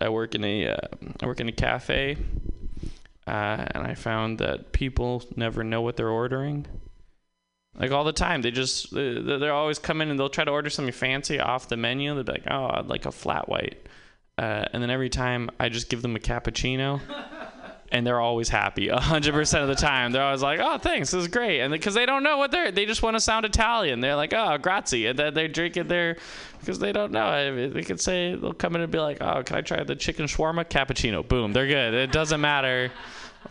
I work in a uh, I work in a cafe, uh, and I found that people never know what they're ordering. Like all the time, they just they they're always come in and they'll try to order something fancy off the menu. They'll be like, "Oh, I'd like a flat white," uh, and then every time I just give them a cappuccino. And they're always happy, hundred percent of the time. They're always like, "Oh, thanks, this is great," and because they don't know what they're, they just want to sound Italian. They're like, "Oh, grazie," and then they're drinking their, because they don't know. I mean, they could say they'll come in and be like, "Oh, can I try the chicken shawarma cappuccino?" Boom, they're good. It doesn't matter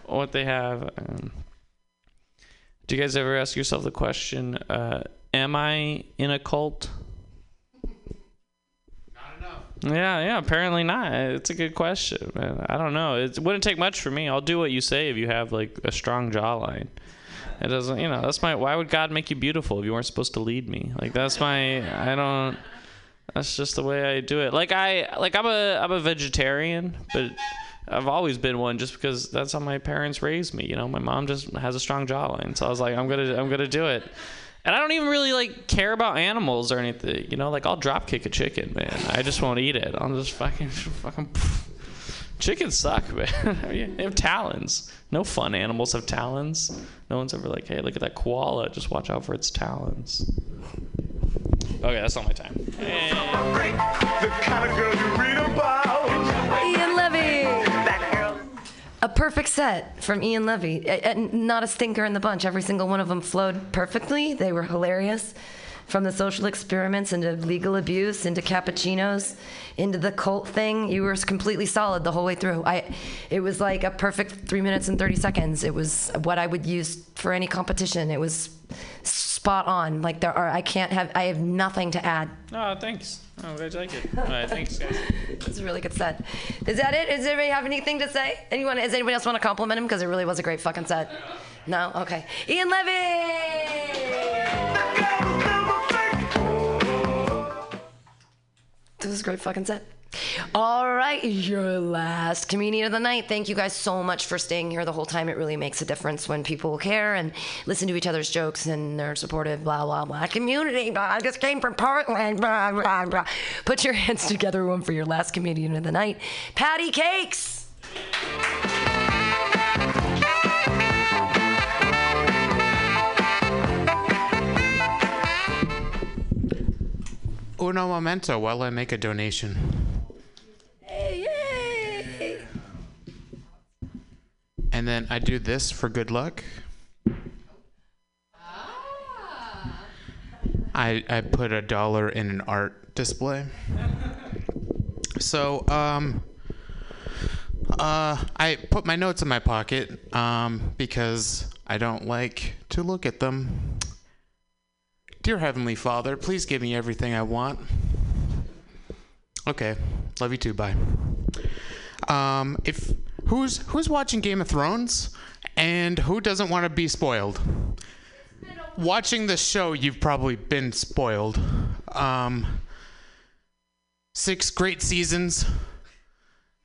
what they have. Um, do you guys ever ask yourself the question, uh, am I in a cult? Yeah, yeah, apparently not. It's a good question. man. I don't know. It wouldn't take much for me. I'll do what you say if you have like a strong jawline. It doesn't, you know, that's my why would God make you beautiful if you weren't supposed to lead me? Like that's my I don't that's just the way I do it. Like I like I'm a I'm a vegetarian, but I've always been one just because that's how my parents raised me. You know, my mom just has a strong jawline, so I was like, I'm gonna I'm gonna do it. And I don't even really like care about animals or anything. You know, like I'll drop kick a chicken, man. I just won't eat it. I'll just fucking fucking. Chickens suck, man. they have talons. No fun animals have talons. No one's ever like, hey, look at that koala. Just watch out for its talons. Okay, that's all my time. The A perfect set from Ian Levy. A- a- not a stinker in the bunch. Every single one of them flowed perfectly. They were hilarious. From the social experiments into legal abuse, into cappuccinos, into the cult thing, you were completely solid the whole way through. I, it was like a perfect three minutes and thirty seconds. It was what I would use for any competition. It was spot on. Like there are, I can't have, I have nothing to add. Oh, thanks. Oh, guys like it. All right, thanks, guys. It's a really good set. Is that it? Does anybody have anything to say? Anyone? Does anybody else want to compliment him? Because it really was a great fucking set. No? Okay. Ian Levy! This was a great fucking set. All right, your last comedian of the night. Thank you guys so much for staying here the whole time. It really makes a difference when people care and listen to each other's jokes and they're supportive. Blah blah blah. Community. Blah, I just came from Portland. Blah blah blah. Put your hands together, one for your last comedian of the night, Patty Cakes. Uno momento while I make a donation. And then I do this for good luck. I, I put a dollar in an art display. So, um, uh, I put my notes in my pocket um, because I don't like to look at them. Dear Heavenly Father, please give me everything I want. Okay, love you too. Bye. Um, if who's who's watching Game of Thrones, and who doesn't want to be spoiled? Watching this show, you've probably been spoiled. Um, six great seasons,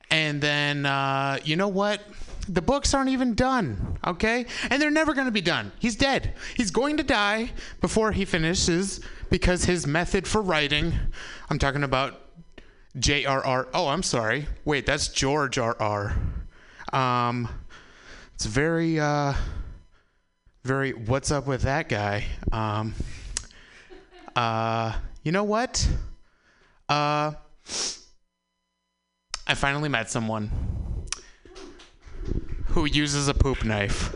and then uh, you know what? The books aren't even done, okay? And they're never going to be done. He's dead. He's going to die before he finishes because his method for writing, I'm talking about J.R.R. Oh, I'm sorry. Wait, that's George R.R. Um, it's very, uh, very, what's up with that guy? Um, uh, you know what? Uh, I finally met someone who uses a poop knife.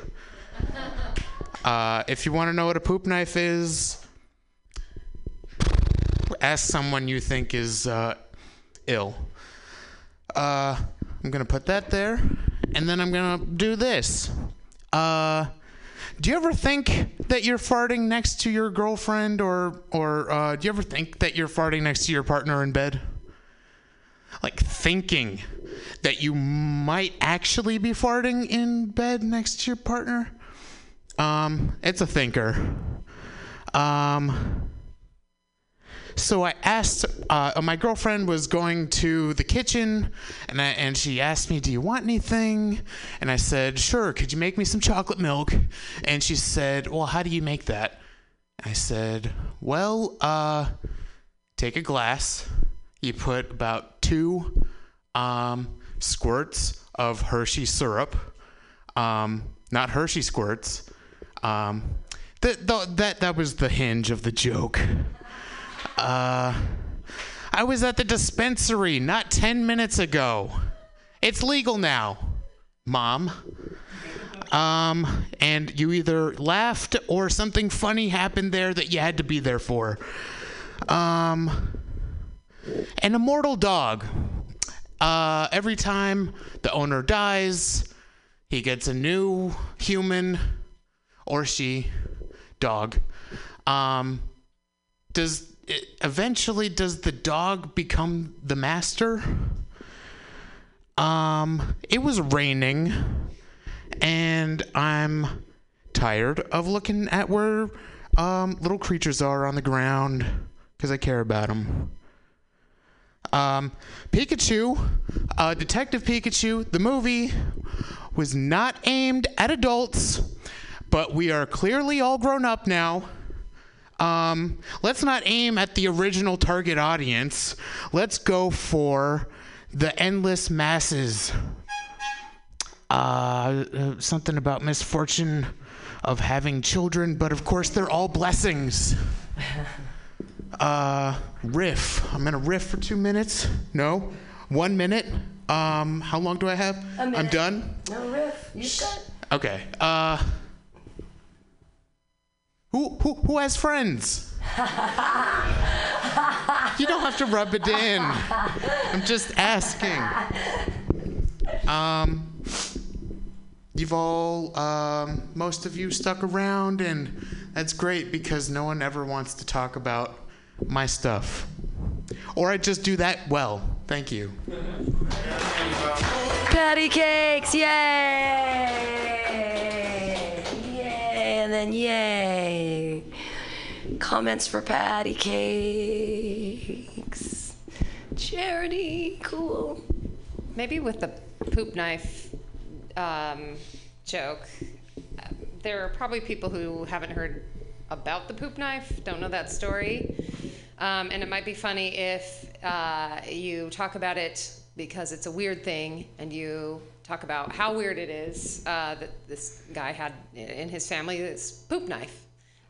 Uh, if you want to know what a poop knife is, ask someone you think is uh, ill. Uh, I'm gonna put that there, and then I'm gonna do this. Uh, do you ever think that you're farting next to your girlfriend, or or uh, do you ever think that you're farting next to your partner in bed? Like thinking that you might actually be farting in bed next to your partner. Um, it's a thinker. Um, so I asked. Uh, my girlfriend was going to the kitchen, and I, and she asked me, "Do you want anything?" And I said, "Sure. Could you make me some chocolate milk?" And she said, "Well, how do you make that?" I said, "Well, uh, take a glass. You put about two um, squirts of Hershey syrup, um, not Hershey squirts. Um, was the hinge of the joke. Uh, I was at the dispensary not ten minutes ago. It's legal now, Mom. Um, and you either laughed or something funny happened there that you had to be there for. Um, an immortal dog. Uh, every time the owner dies, he gets a new human or she dog. Um, does it, eventually does the dog become the master? Um, it was raining, and I'm tired of looking at where um, little creatures are on the ground because I care about them. Um, Pikachu, uh, Detective Pikachu, the movie was not aimed at adults, but we are clearly all grown up now. Um, let's not aim at the original target audience. Let's go for the endless masses. Uh, something about misfortune of having children, but of course they're all blessings. Uh, riff. I'm gonna riff for two minutes. No, one minute. Um, how long do I have? I'm done. No riff. You got. Okay. Uh, who who who has friends? You don't have to rub it in. I'm just asking. Um, you've all, um, most of you stuck around, and that's great because no one ever wants to talk about my stuff. Or I just do that well. Thank you. Patty cakes, yay! Yay, and then yay. Comments for patty cakes. Charity, cool. Maybe with the poop knife um, joke, uh, there are probably people who haven't heard about the poop knife, don't know that story. Um, and it might be funny if uh, you talk about it because it's a weird thing and you talk about how weird it is uh, that this guy had in his family this poop knife.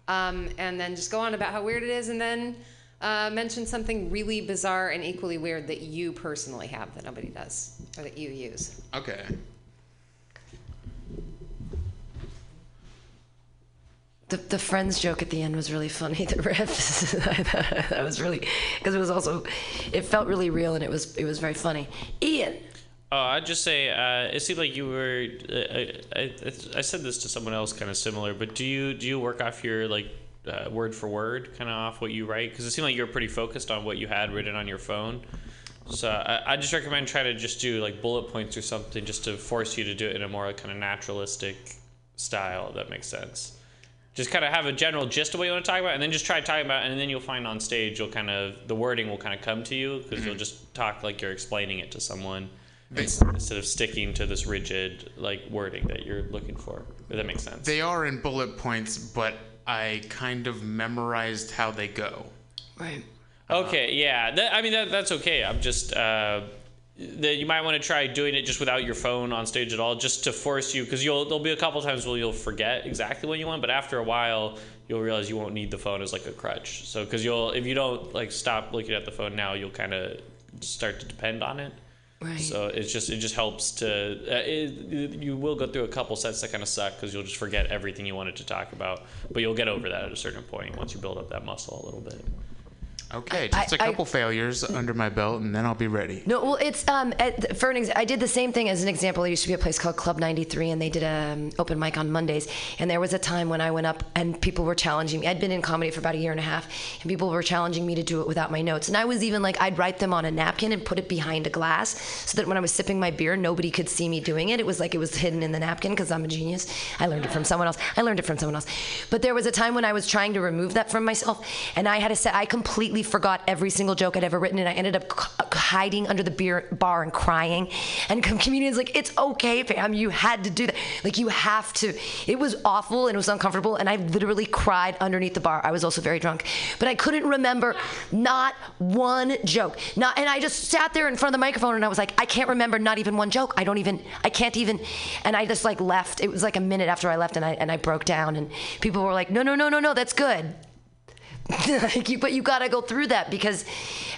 Um, and then just go on about how weird it is and then uh, mention something really bizarre and equally weird that you personally have that nobody does or that you use. Okay. The, the friends joke at the end was really funny. The riff, that was really because it was also, it felt really real and it was it was very funny. Ian, Oh, I'd just say uh, it seemed like you were. Uh, I, I, I said this to someone else, kind of similar. But do you do you work off your like uh, word for word, kind of off what you write? Because it seemed like you were pretty focused on what you had written on your phone. So I, I just recommend trying to just do like bullet points or something, just to force you to do it in a more kind of naturalistic style. If that makes sense. Just kind of have a general gist of what you want to talk about, and then just try talking about, it, and then you'll find on stage you'll kind of the wording will kind of come to you because you'll just talk like you're explaining it to someone ins- instead of sticking to this rigid like wording that you're looking for. If that makes sense. They are in bullet points, but I kind of memorized how they go. Right. Okay, yeah. That, I mean, that, that's okay. I'm just uh, that you might want to try doing it just without your phone on stage at all, just to force you, because you'll there'll be a couple times where you'll forget exactly what you want, but after a while you'll realize you won't need the phone as like a crutch. So because you'll if you don't like stop looking at the phone now, you'll kind of start to depend on it. Right. So it's just it just helps to uh, it, you will go through a couple sets that kind of suck because you'll just forget everything you wanted to talk about, but you'll get over that at a certain point once you build up that muscle a little bit. Okay, just a I- I- couple failures under my belt, and then I'll be ready. No, well, it's um at, for an ex- I did the same thing as an example. There used to be a place called Club 93, and they did a um, open mic on Mondays. And there was a time when I went up, and people were challenging me. I'd been in comedy for about a year and a half, and people were challenging me to do it without my notes. And I was even like, I'd write them on a napkin and put it behind a glass, so that when I was sipping my beer, nobody could see me doing it. It was like it was hidden in the napkin because I'm a genius. I learned it from someone else. I learned it from someone else. But there was a time when I was trying to remove that from myself, and I had to say I completely completely forgot every single joke I'd ever written, and I ended up c- uh, hiding under the beer bar and crying. And com- comedians like, it's okay, fam. You had to do that. Like you have to. It was awful and it was uncomfortable, and I literally cried underneath the bar. I was also very drunk, but I couldn't remember not one joke. Not, and I just sat there in front of the microphone, and I was like, I can't remember not even one joke. I don't even. I can't even. And I just like left. It was like a minute after I left, and I and I broke down, and people were like, No, no, no, no, no, that's good. Like you, but you gotta go through that because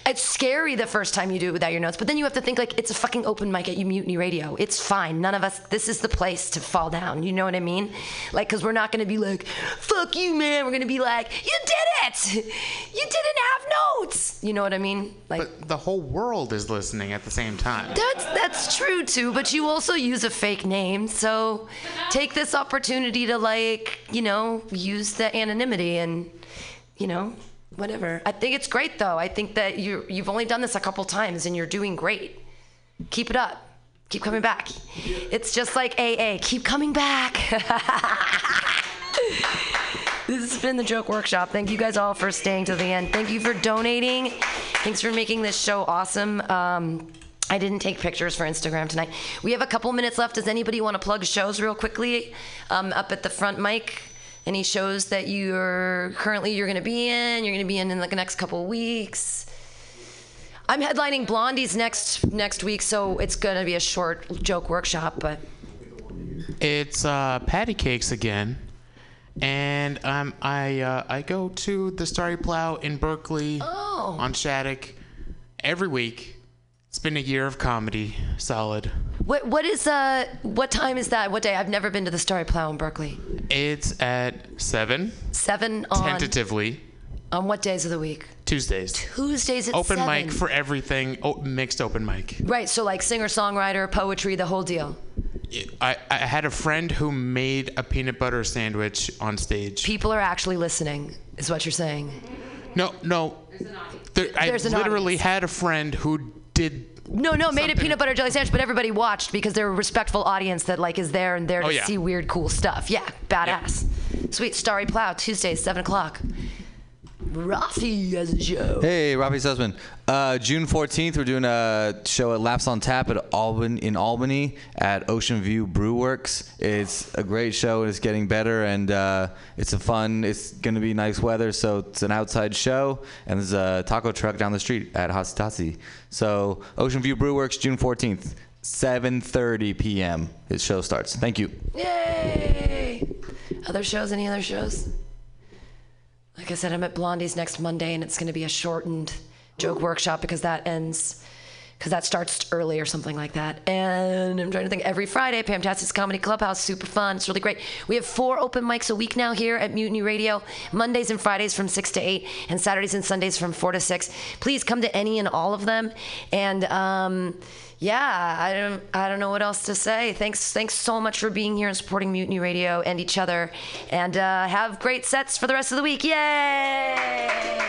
it's scary the first time you do it without your notes. But then you have to think like it's a fucking open mic at you Mutiny Radio. It's fine. None of us. This is the place to fall down. You know what I mean? Like, cause we're not gonna be like, "Fuck you, man." We're gonna be like, "You did it. You didn't have notes." You know what I mean? Like. But the whole world is listening at the same time. That's that's true too, but you also use a fake name, so take this opportunity to like, you know, use the anonymity and, you know, whatever. I think it's great though. I think that you you've only done this a couple times and you're doing great. Keep it up. Keep coming back. It's just like AA. Keep coming back. This has been the Joke Workshop. Thank you guys all for staying to the end. Thank you for donating. Thanks for making this show awesome. Um, I didn't take pictures for Instagram tonight. We have a couple minutes left. Does anybody want to plug shows real quickly? Um, up at the front mic. Any shows that you're currently you're going to be in? You're going to be in in like the next couple weeks. I'm headlining Blondie's next next week, so it's going to be a short joke workshop. But It's uh, patty cakes again, and um, I uh, I go to the Starry Plough in Berkeley Oh. on Shattuck every week. It's been a year of comedy, solid. What what is uh what time is that? What day? I've never been to the Starry Plough in Berkeley. It's at seven Seven on tentatively on what days of the week? Tuesdays. Tuesdays at Open seven. mic for everything. Oh, mixed open mic. Right, so like singer songwriter, poetry, the whole deal. I, I had a friend who made a peanut butter sandwich on stage. People are actually listening, is what you're saying. No, no. There, I There's an literally had a friend who did. No, no, made a peanut butter jelly sandwich, but everybody watched because they're a respectful audience that like is there and there oh, to Oh, yeah. see weird, cool stuff. Yeah, badass. Sweet Starry Plough, Tuesday, seven o'clock. Rafi has a show. Hey, Rafi Sussman. Uh, June 14th, we're doing a show at Laps on Tap at Albany in Albany at Ocean View Brew Works. It's a great show. And it's getting better, and uh, it's a fun. It's gonna be nice weather, so it's an outside show, and there's a taco truck down the street at Hasitasi. So Ocean View Brew Works, June 14th, 7:30 p.m. His show starts. Thank you. Yay! Other shows? Any other shows? Like I said, I'm at Blondie's next Monday, and it's going to be a shortened joke workshop because that ends, because that starts early or something like that. And I'm trying to think. Every Friday, Pam Tastic's Comedy Clubhouse, super fun. It's really great. We have four open mics a week now here at Mutiny Radio. Mondays and Fridays from six to eight, and Saturdays and Sundays from four to six. Please come to any and all of them. And um, yeah, I don't, I don't know what else to say. Thanks, thanks so much for being here and supporting Mutiny Radio and each other. And uh, have great sets for the rest of the week. Yay!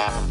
Very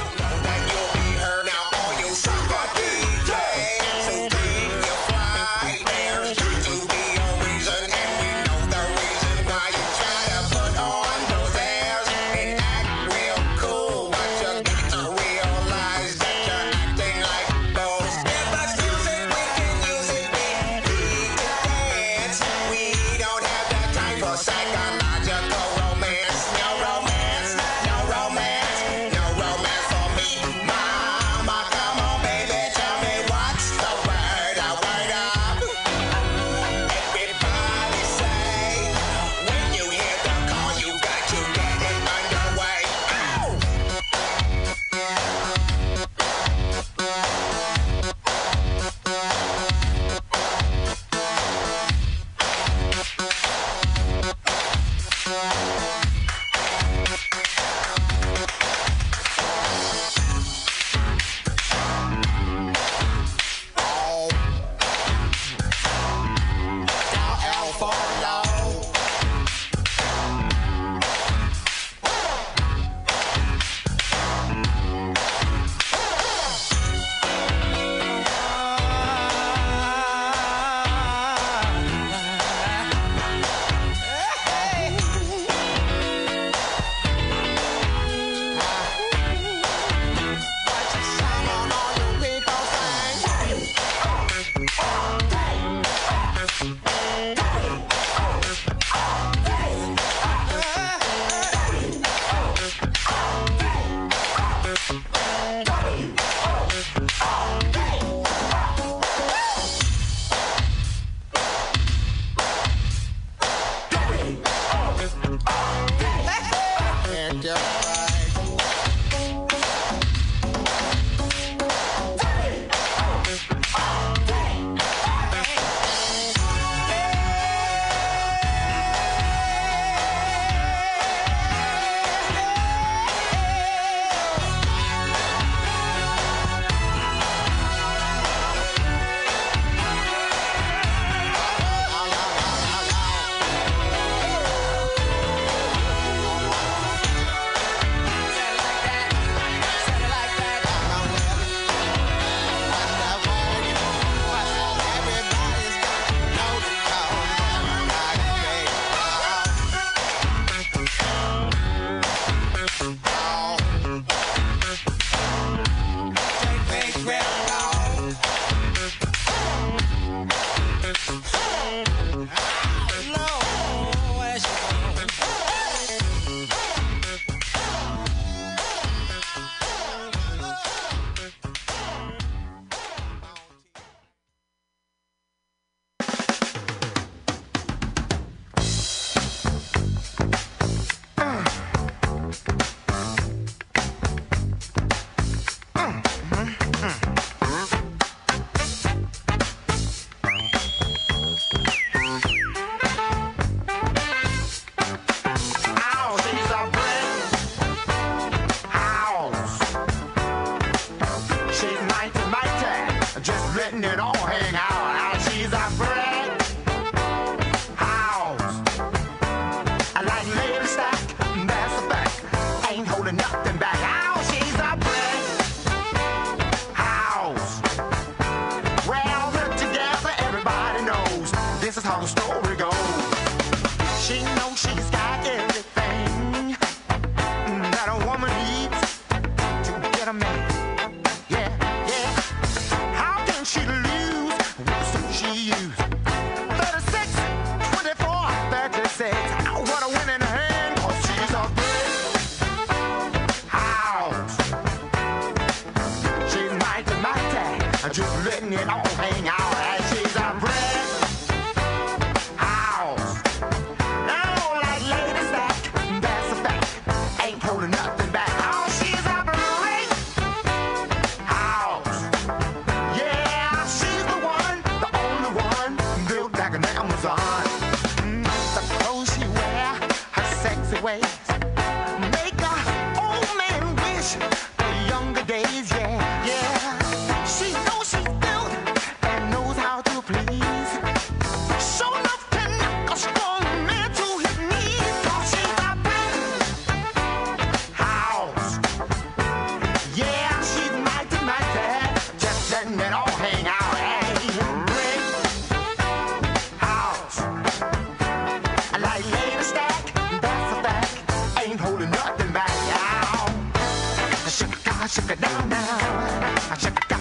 it down now.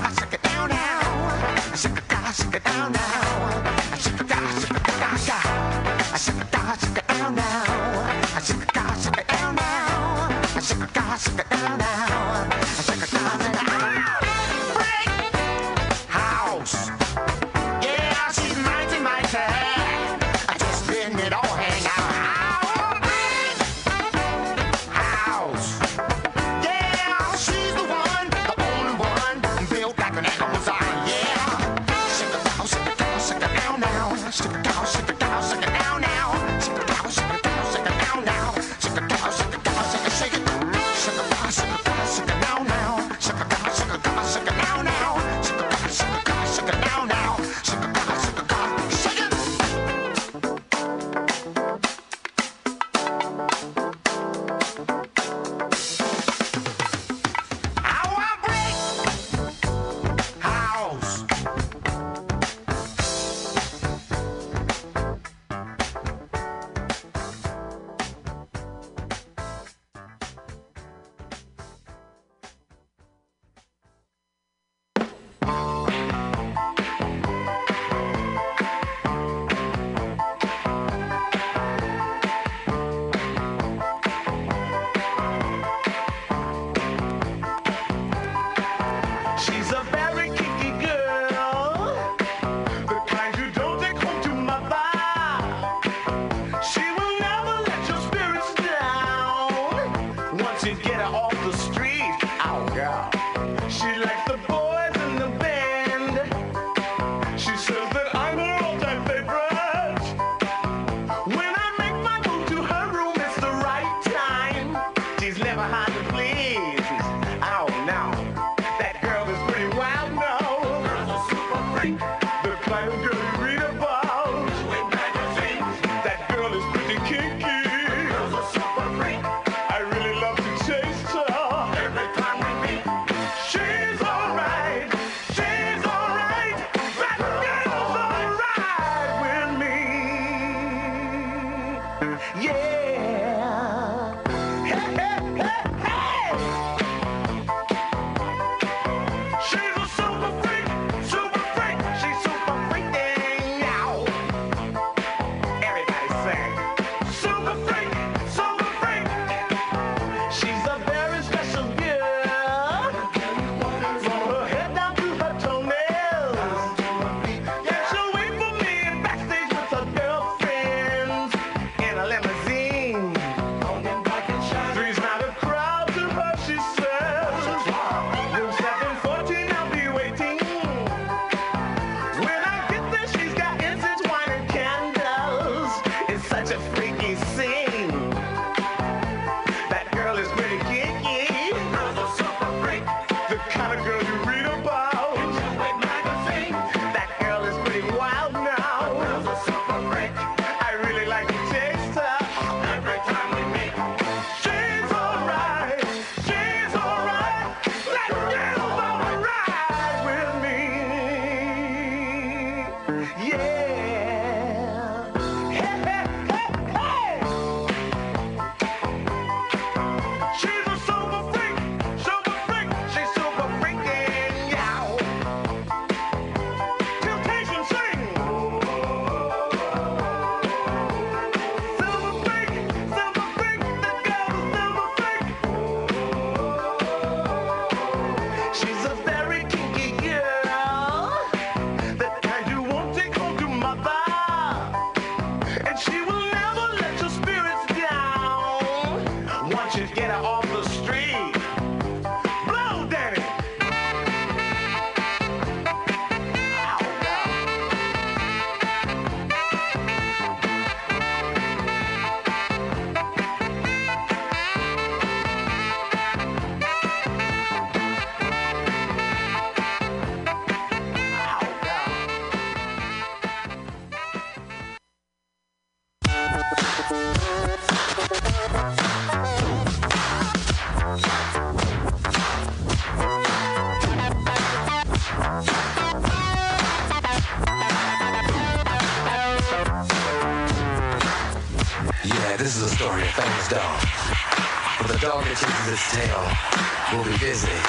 Will be busy.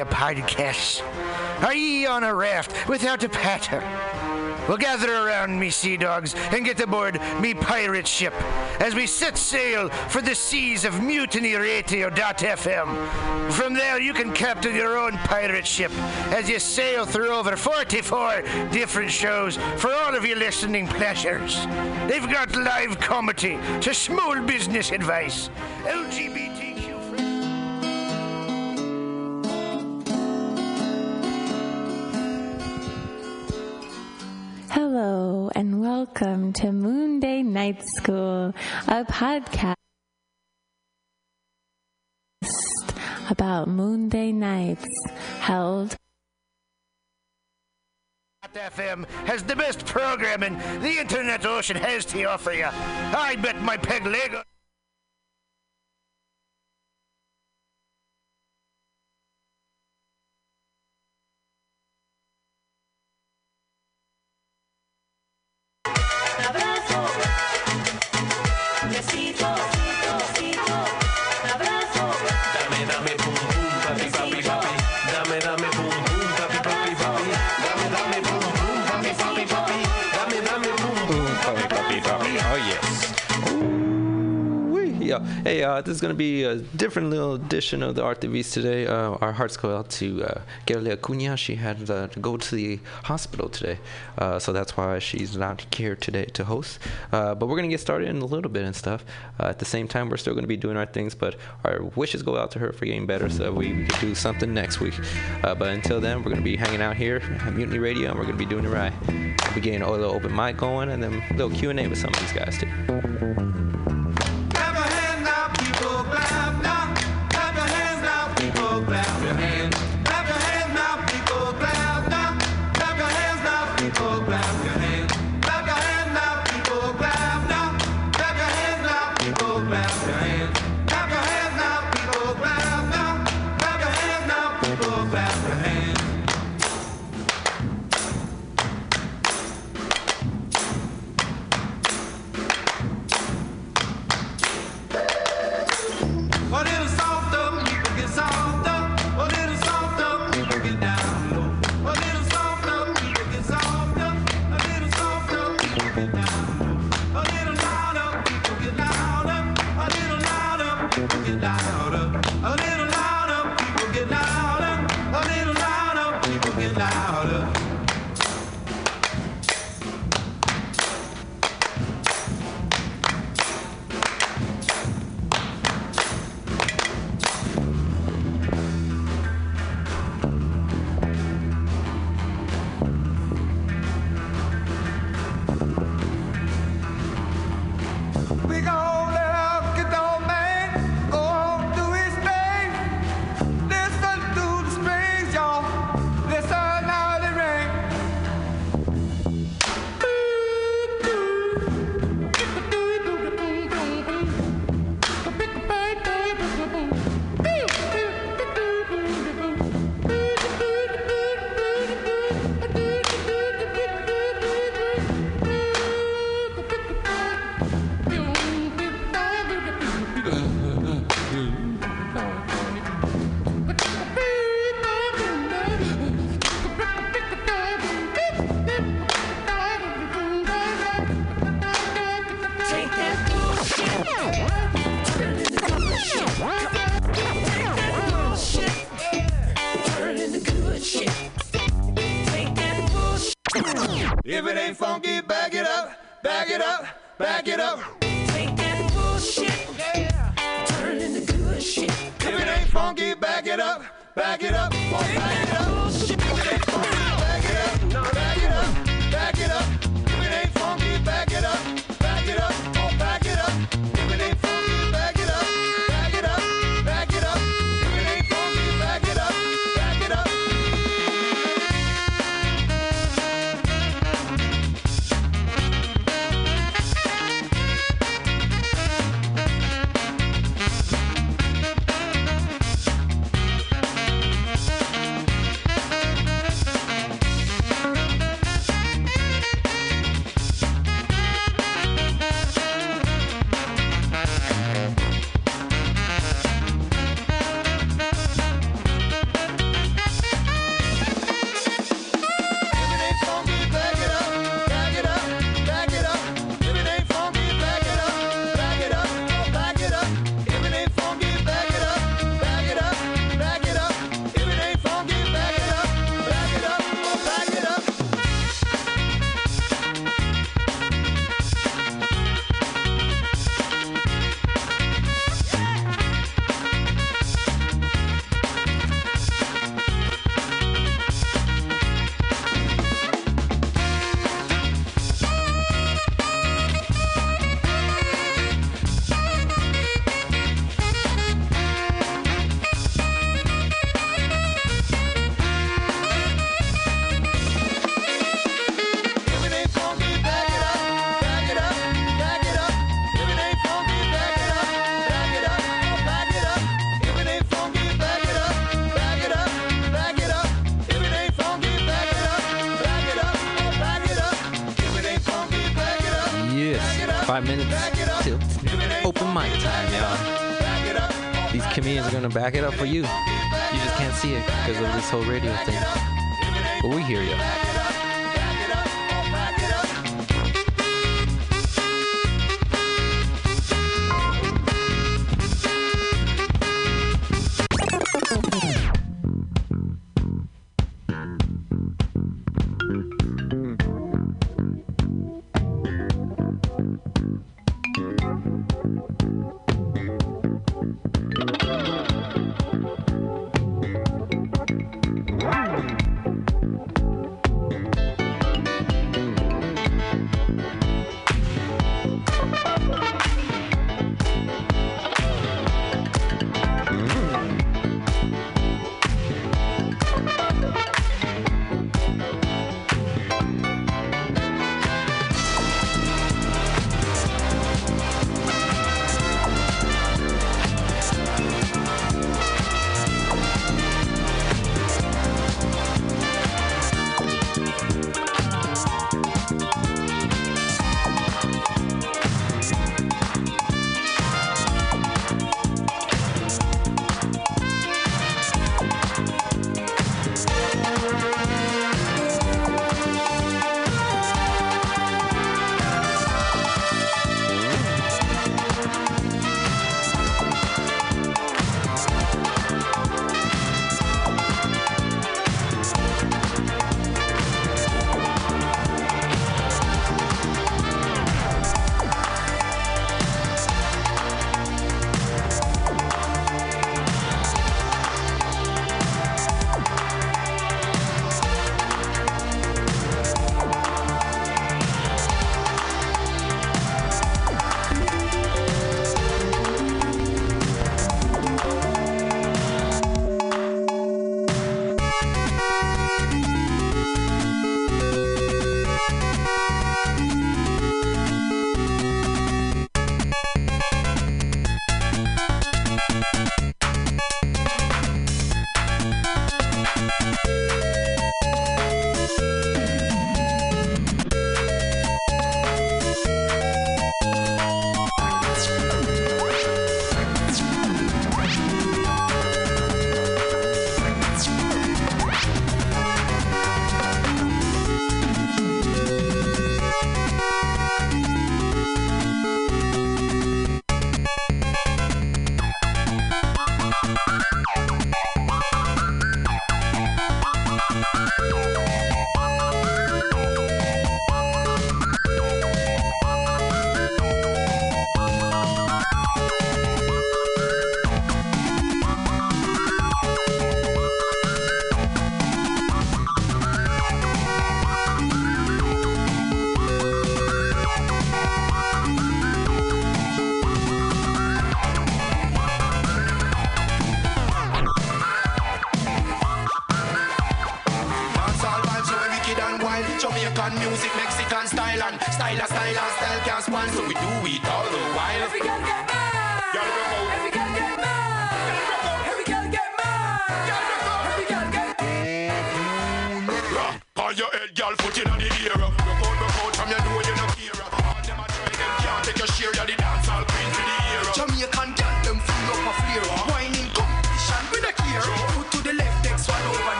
A podcasts? Are ye on a raft without a paddle? Well, gather around me, sea dogs, and get aboard me pirate ship as we set sail for the seas of mutinyradio.fm. From there, you can captain your own pirate ship as you sail through over 44 different shows for all of your listening pleasures. They've got live comedy to small business advice, School, a podcast about Moonday nights held FM has the best programming the internet ocean has to offer you. I bet my peg leg. Hey, uh, this is gonna be a different little edition of the Art de Vis today. Uh, our hearts go out to uh, Gerlia Cunha. She had uh, to go to the hospital today, uh, so that's why she's not here today to host. Uh, but we're gonna get started in a little bit and stuff. At the same time, we're still gonna be doing our things, but our wishes go out to her for getting better, so we, we can do something next week. But until then, we're gonna be hanging out here at Mutiny Radio, and we're gonna be doing it right. We'll be getting a little open mic going, and then a little Q and A with some of these guys too. and back it up for you. You just can't see it because of this whole radio thing. But we hear you.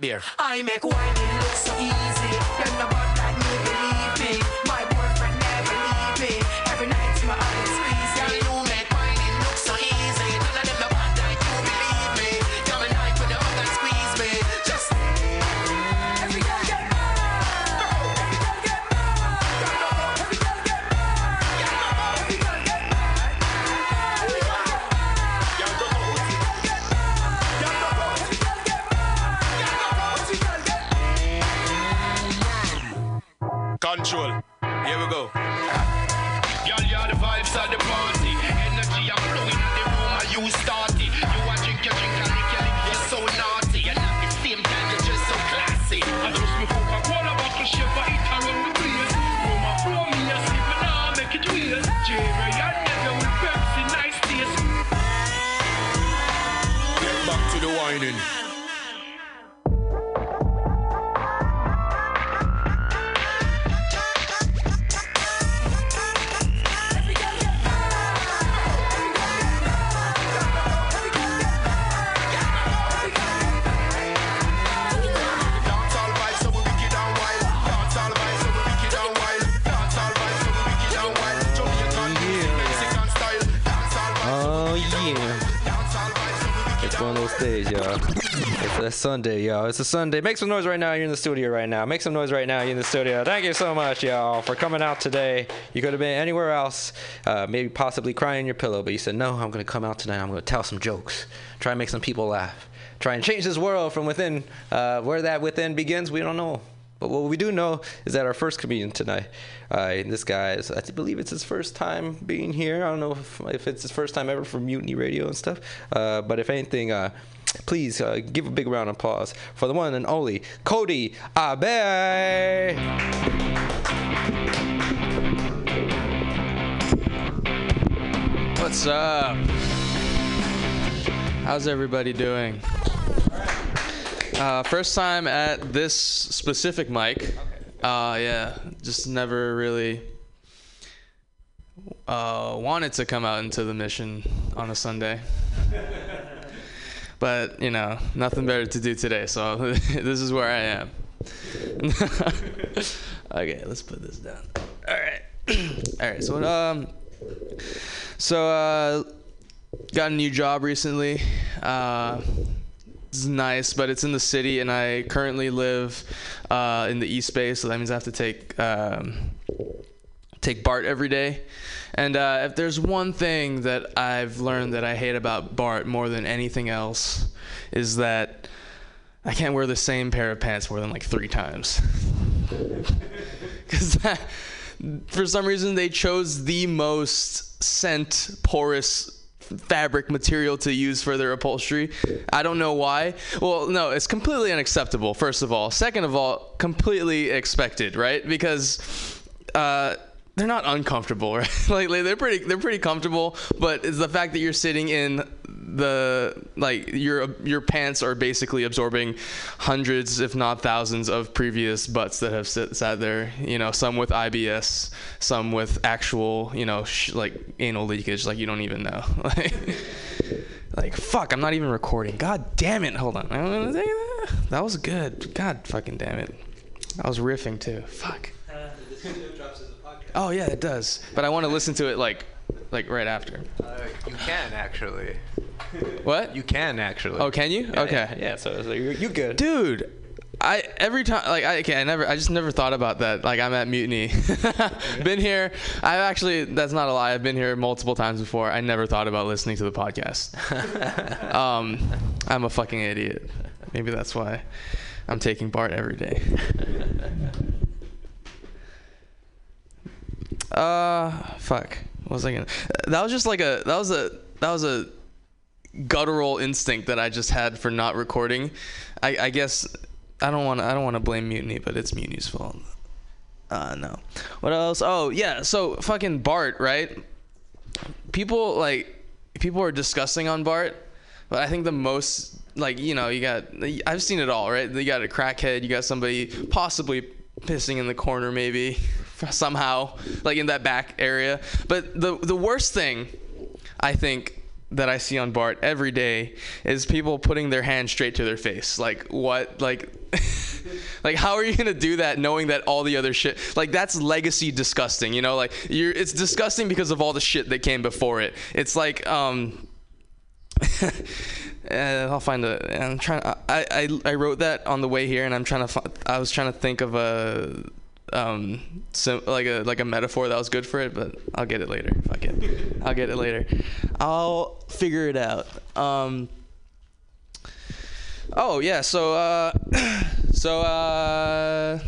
Beer. I make Sunday, y'all. It's a Sunday. Make some noise right now. You're in the studio right now. Make some noise right now. You're in the studio. Thank you so much, y'all, for coming out today. You could have been anywhere else, uh, maybe possibly crying in your pillow, but you said, no, I'm going to come out tonight. I'm going to tell some jokes. Try and make some people laugh. Try and change this world from within. Uh, where that within begins, we don't know. But what we do know is that our first comedian tonight, uh, this guy is, I believe it's his first time being here. I don't know if, if it's his first time ever for Mutiny Radio and stuff. Uh, but if anything, uh, please uh, give a big round of applause for the one and only Cody Abe. What's up? How's everybody doing? Uh, first time at this specific mic. Uh, yeah, just never really uh, wanted to come out into the mission on a Sunday. But, you know, nothing better to do today, so this is where I am. okay, let's put this down. All right. All right, so, um, so, uh, got a new job recently. Uh, it's nice, but it's in the city, and I currently live uh, in the East Bay, so that means I have to take um, take BART every day. And uh, if there's one thing that I've learned that I hate about BART more than anything else, is that I can't wear the same pair of pants more than like three times. Because for some reason they chose the most scent porous fabric material to use for their upholstery. I don't know why. Well, no, it's completely unacceptable, first of all. Second of all, completely expected, right? Because uh, they're not uncomfortable, right? like, like, they're pretty they're pretty comfortable, but it's the fact that you're sitting in the like your your pants are basically absorbing hundreds if not thousands of previous butts that have sit, sat there you know some with IBS some with actual you know sh- like anal leakage like you don't even know. Like like fuck I'm not even recording. God damn it. Hold on. That. Was good. God fucking damn it. I was riffing too. Fuck oh yeah it does but I want to listen to it like like right after Uh, you can actually. What? You can actually. Oh, can you? Yeah, okay. Yeah, yeah, so it's like, you're, you good. Dude, I every time like I okay, I never I just never thought about that. Like I'm at Mutiny. been here. I've actually that's not a lie. I've been here multiple times before. I never thought about listening to the podcast. um, I'm a fucking idiot. Maybe that's why I'm taking Bart every day. Uh, fuck. What was I gonna? That was just like a. That was a. That was a guttural instinct that I just had for not recording. I, I guess I don't want I don't want to blame Mutiny, but it's Mutiny's fault. Uh, no. What else? Oh yeah. So fucking Bart, right? People like people are discussing on Bart, but I think the most like you know you got I've seen it all, right? You got a crackhead, you got somebody possibly pissing in the corner maybe somehow like in that back area. But the the worst thing I think that I see on Bart every day is people putting their hand straight to their face. Like what? Like like how are you gonna do that knowing that all the other shit like that's legacy disgusting, you know? Like you're it's disgusting because of all the shit that came before it. It's like um uh, I'll find a. I'm trying. I, I I wrote that on the way here, and I'm trying to. I was trying to think of a um sim, like a like a metaphor that was good for it, but I'll get it later. Fuck it. I'll get it later. I'll figure it out. Um. Oh yeah. So uh, so uh,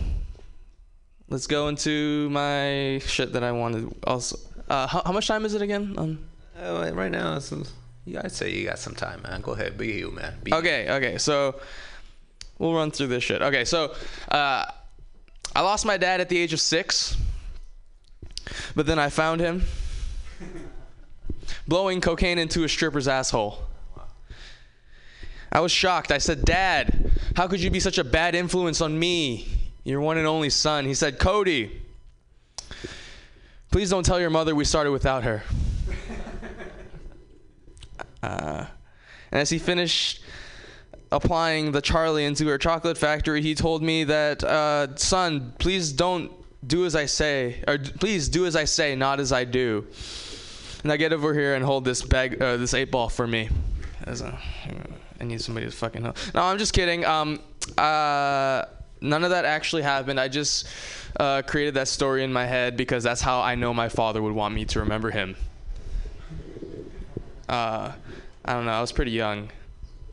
let's go into my shit that I wanted. Also, uh, how, how much time is it again? Um, Uh, right now, it's, yeah, I'd say you got some time, man. Go ahead, be you, man. Be Okay, okay. So we'll run through this shit. Okay, so uh, I lost my dad at the age of six, but then I found him blowing cocaine into a stripper's asshole. I was shocked. I said, Dad, how could you be such a bad influence on me, your one and only son? He said, Cody, please don't tell your mother we started without her. Uh, and as he finished applying the Charlie into her chocolate factory, he told me that, uh, son, please don't do as I say, or please do as I say, not as I do. Now get over here and hold this bag, uh, this eight ball for me. A, I need somebody to fucking help. No, I'm just kidding. Um, uh, none of that actually happened. I just uh, created that story in my head because that's how I know my father would want me to remember him. Uh, I don't know. I was pretty young.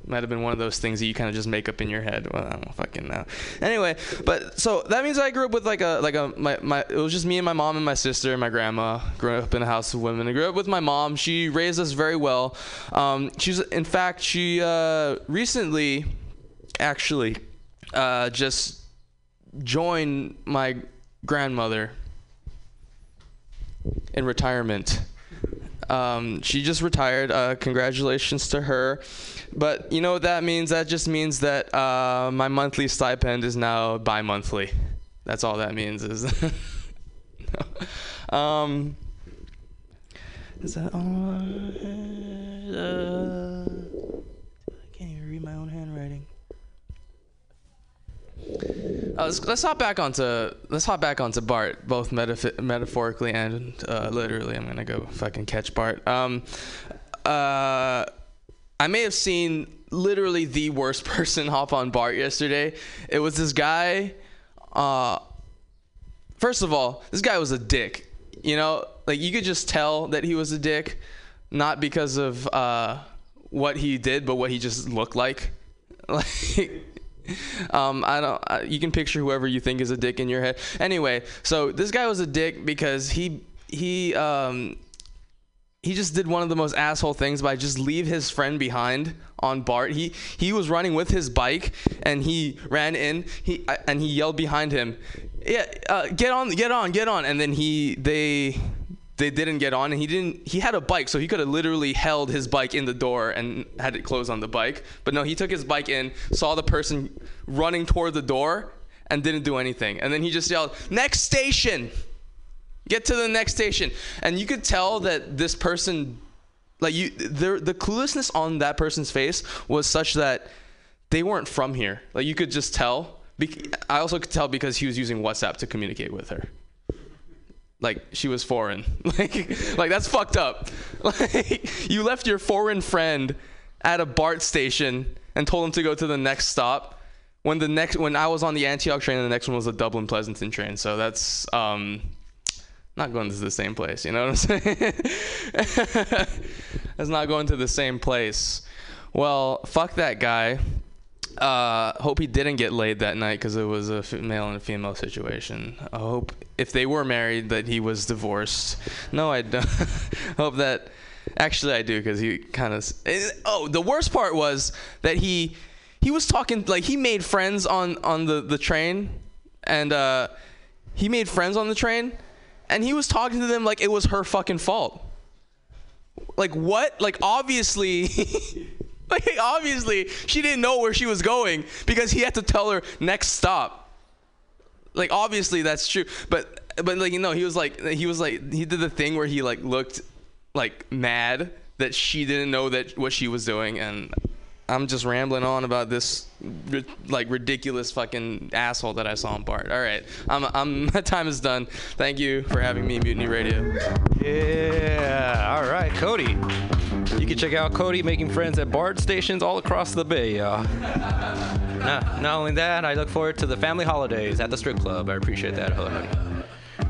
Might have been one of those things that you kind of just make up in your head. Well, I don't fucking know. Anyway, but so that means I grew up with like a like a my, my it was just me and my mom and my sister and my grandma. Grew up in a house of women. I grew up with my mom. She raised us very well. Um, she's in fact she uh, recently actually uh, just joined my grandmother in retirement. Um, she just retired. Uh, congratulations to her. But you know what that means? That just means that uh, my monthly stipend is now bi-monthly. That's all that means. Is um, is that all? Uh, I can't even read my own handwriting. Uh, let's, let's hop back onto let's hop back onto Bart, both metaph- metaphorically and uh, literally. I'm gonna go fucking catch Bart. Um, uh, I may have seen literally the worst person hop on Bart yesterday. It was this guy. Uh, first of all, this guy was a dick. You know, like you could just tell that he was a dick, not because of uh, what he did, but what he just looked like. Like um, I don't. I, you can picture whoever you think is a dick in your head. Anyway, so this guy was a dick because he he um he just did one of the most asshole things by just leave his friend behind on Bart. He he was running with his bike and he ran in. He uh, and he yelled behind him, "Yeah, uh, get on, get on, get on!" And then he they they didn't get on and he didn't he had a bike so he could have literally held his bike in the door and had it close on the bike. But no he took his bike in saw the person running toward the door and didn't do anything. And then he just yelled next station! Get to the next station! And you could tell that this person like you the the cluelessness on that person's face was such that they weren't from here. Like you could just tell i also could tell because he was using whatsapp to communicate with her like she was foreign. Like like that's fucked up. Like you left your foreign friend at a bart station and told him to go to the next stop when the next when i was on the antioch train and the next one was a dublin pleasanton train. So that's um not going to the same place you know what i'm saying? That's not going to the same place. Well fuck that guy uh, hope he didn't get laid that night because it was a male and a female situation. I hope if they were married that he was divorced. No, I don't. hope that. Actually, I do because he kind of. Oh, the worst part was that he he was talking like he made friends on on the the train, and uh, he made friends on the train, and he was talking to them like it was her fucking fault. Like what? Like obviously. Like obviously she didn't know where she was going because he had to tell her next stop. Like obviously that's true, but but like you know he was like he was like he did the thing where he like looked like mad that she didn't know that what she was doing and I'm just rambling on about this like ridiculous fucking asshole that I saw in Bart. All right, I'm I'm my time is done. Thank you for having me, Mutiny Radio. Yeah. All right, Cody. You can check out Cody making friends at BART stations all across the bay, y'all. Not, not only that, I look forward to the family holidays at the strip club. I appreciate that, honey.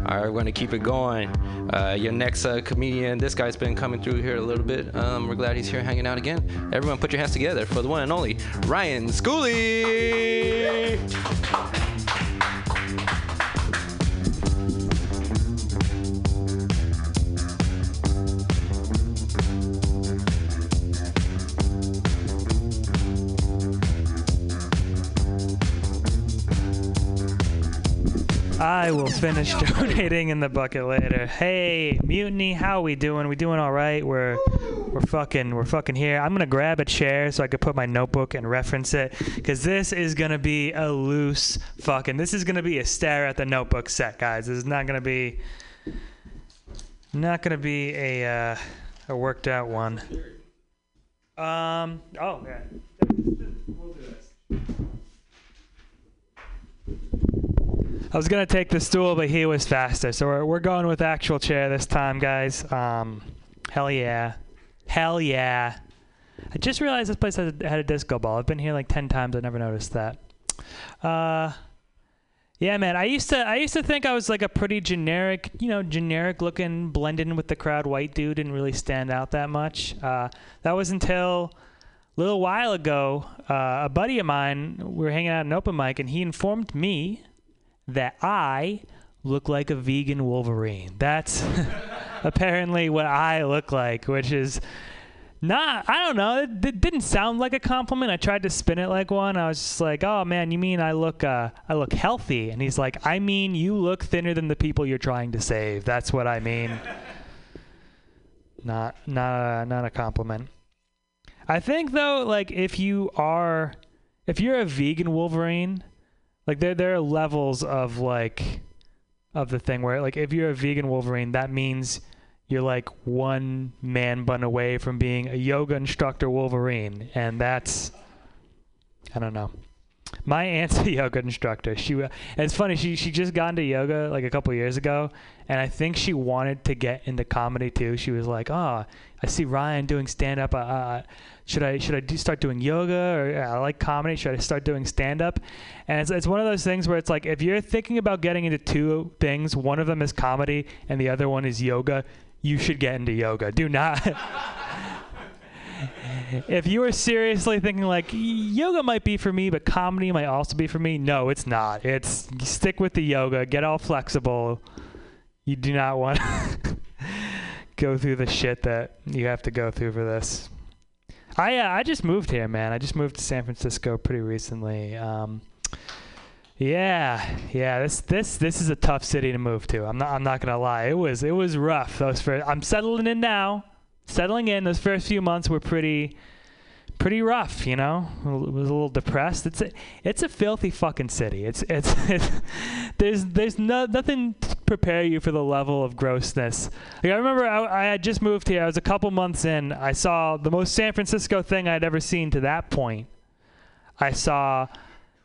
All right, we're to keep it going. Uh, your next uh, comedian, this guy's been coming through here a little bit. Um, we're glad he's here hanging out again. Everyone, put your hands together for the one and only Ryan Schooley. I will finish donating in the bucket later. Hey, mutiny, how we doing? We doing all right? We're we're fucking we're fucking here. I'm gonna grab a chair so I could put my notebook and reference it, because this is gonna be a loose fucking. This is gonna be a stare at the notebook set, guys. This is not gonna be not gonna be a uh, a worked out one. Um. Oh yeah. We'll do this. I was gonna take the stool, but he was faster, so we're, we're going with actual chair this time, guys. Um, hell yeah, hell yeah! I just realized this place had, had a disco ball. I've been here like ten times. I never noticed that. Uh, yeah, man. I used to I used to think I was like a pretty generic, you know, generic looking, blend in with the crowd white dude, didn't really stand out that much. Uh, that was until a little while ago. Uh, a buddy of mine, we were hanging out an open mic, and he informed me that I look like a vegan Wolverine. That's apparently what I look like, which is not, I don't know, it, it didn't sound like a compliment. I tried to spin it like one. I was just like, "Oh man, you mean I look uh I look healthy?" And he's like, "I mean, you look thinner than the people you're trying to save. That's what I mean." not not a, not a compliment. I think though, like if you are, if you're a vegan Wolverine, like there there are levels of like, of the thing where like if you're a vegan Wolverine, that means you're like one man bun away from being a yoga instructor Wolverine, and that's, I don't know. My aunt's a yoga instructor. She, it's funny. She she just got into yoga like a couple years ago, and I think she wanted to get into comedy too. She was like, "Oh, I see Ryan doing stand up. Uh, should I should I do, start doing yoga or uh, I like comedy? Should I start doing stand up?" And it's it's one of those things where it's like if you're thinking about getting into two things, one of them is comedy and the other one is yoga. You should get into yoga. Do not. if you are seriously thinking like yoga might be for me, but comedy might also be for me, no, it's not. It's stick with the yoga, get all flexible. You do not want to go through the shit that you have to go through for this. I uh, I just moved here, man. I just moved to San Francisco pretty recently. Um, yeah, yeah. This this this is a tough city to move to. I'm not I'm not gonna lie. It was it was rough. Those first. I'm settling in now. Settling in. Those first few months were pretty pretty rough. You know, was a little depressed. It's a it's a filthy fucking city. It's it's, it's there's there's no, nothing to prepare you for the level of grossness. Like I remember I, I had just moved here. I was a couple months in. I saw the most San Francisco thing I'd ever seen to that point. I saw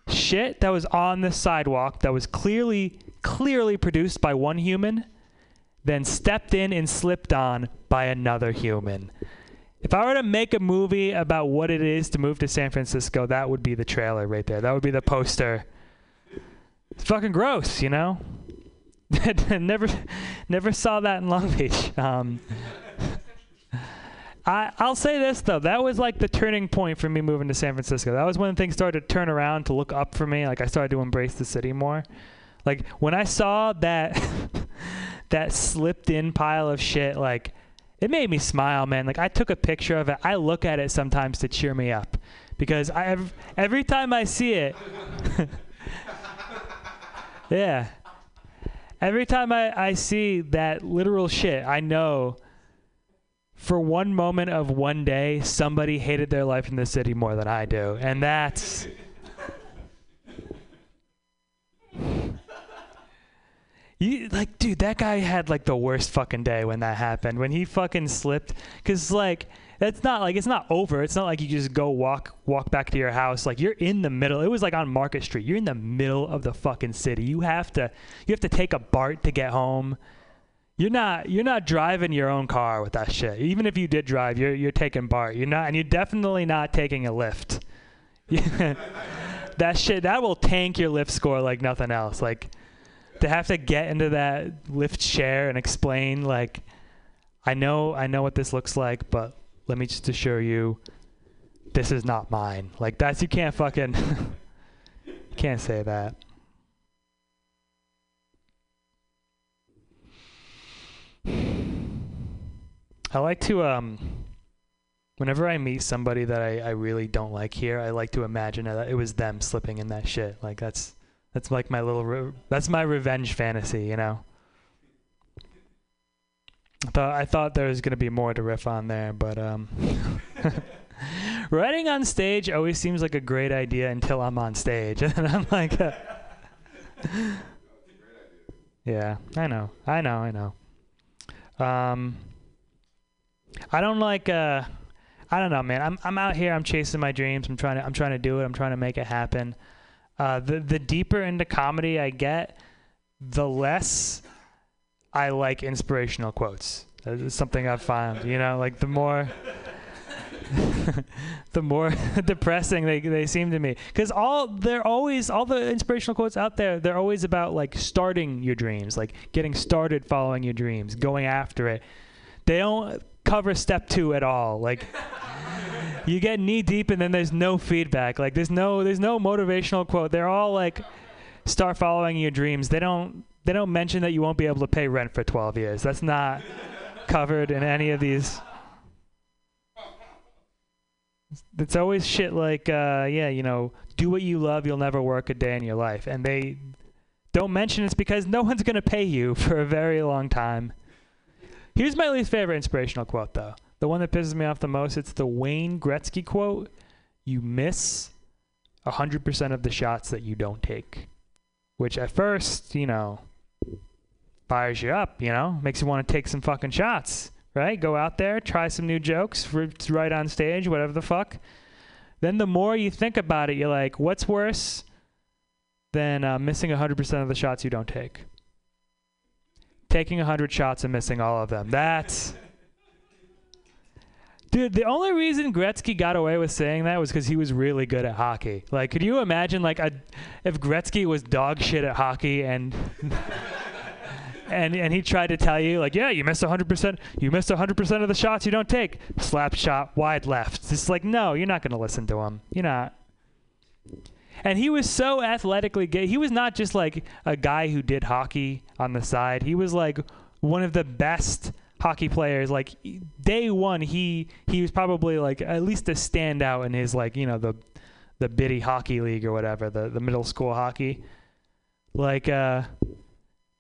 shit that was on the sidewalk that was clearly clearly produced by one human then stepped in and slipped on by another human if i were to make a movie about what it is to move to san francisco that would be the trailer right there that would be the poster it's fucking gross you know never never saw that in long beach um, I, I'll say this though, that was like the turning point for me moving to San Francisco. That was when things started to turn around to look up for me. Like I started to embrace the city more. Like when I saw that that slipped in pile of shit, like it made me smile, man. Like I took a picture of it. I look at it sometimes to cheer me up because I ev- every time I see it, yeah, every time I, I see that literal shit, I know for one moment of one day, somebody hated their life in the city more than I do, and that's. You like, dude, that guy had like the worst fucking day when that happened. When he fucking slipped, cause like it's not like it's not over. It's not like you just go walk walk back to your house. Like you're in the middle. It was like on Market Street. You're in the middle of the fucking city. You have to you have to take a BART to get home. You're not you're not driving your own car with that shit. Even if you did drive, you're you're taking BART. You're not, and you're definitely not taking a Lyft. that shit that will tank your Lyft score like nothing else. Like to have to get into that Lyft chair and explain like I know I know what this looks like, but let me just assure you this is not mine. Like that's you can't fucking can't say that. I like to um whenever I meet somebody that I, I really don't like here, I like to imagine that it was them slipping in that shit. Like that's that's like my little that's my revenge fantasy, you know. I thought I thought there was gonna be more to riff on there, but um, writing on stage always seems like a great idea until I'm on stage, and I'm like, yeah, I know, I know, I know. Um, I don't like uh, I don't know, man. I'm I'm out here. I'm chasing my dreams. I'm trying to I'm trying to do it. I'm trying to make it happen. Uh, the the deeper into comedy I get, the less I like inspirational quotes. It's something I've found. You know, like the more the more depressing they, they seem to me because all they're always all the inspirational quotes out there they're always about like starting your dreams like getting started following your dreams going after it they don't cover step two at all. Like you get knee deep and then there's no feedback. Like there's no there's no motivational quote. They're all like start following your dreams. They don't they don't mention that you won't be able to pay rent for 12 years. That's not covered in any of these. It's always shit like uh, yeah you know do what you love you'll never work a day in your life. And they don't mention it's because no one's going to pay you for a very long time here's my least favorite inspirational quote though the one that pisses me off the most it's the wayne gretzky quote you miss 100% of the shots that you don't take which at first you know fires you up you know makes you want to take some fucking shots right? Go out there, try some new jokes, right on stage, whatever the fuck. Then the more you think about it, you're like, what's worse than uh, missing 100% of the shots you don't take? Taking 100 shots and missing all of them. That's. Dude, the only reason Gretzky got away with saying that was because he was really good at hockey. Like, could you imagine, like, a, if Gretzky was dog shit at hockey and and and he tried to tell you like, yeah, you missed 100%. You missed 100% of the shots you don't take. Slap shot, wide left. It's like, no, you're not going to listen to him. You're not. And he was so athletically gay. He was not just like a guy who did hockey on the side. He was like one of the best hockey players. Like day one, he he was probably like at least a standout in his like you know the the bitty hockey league or whatever the the middle school hockey. Like uh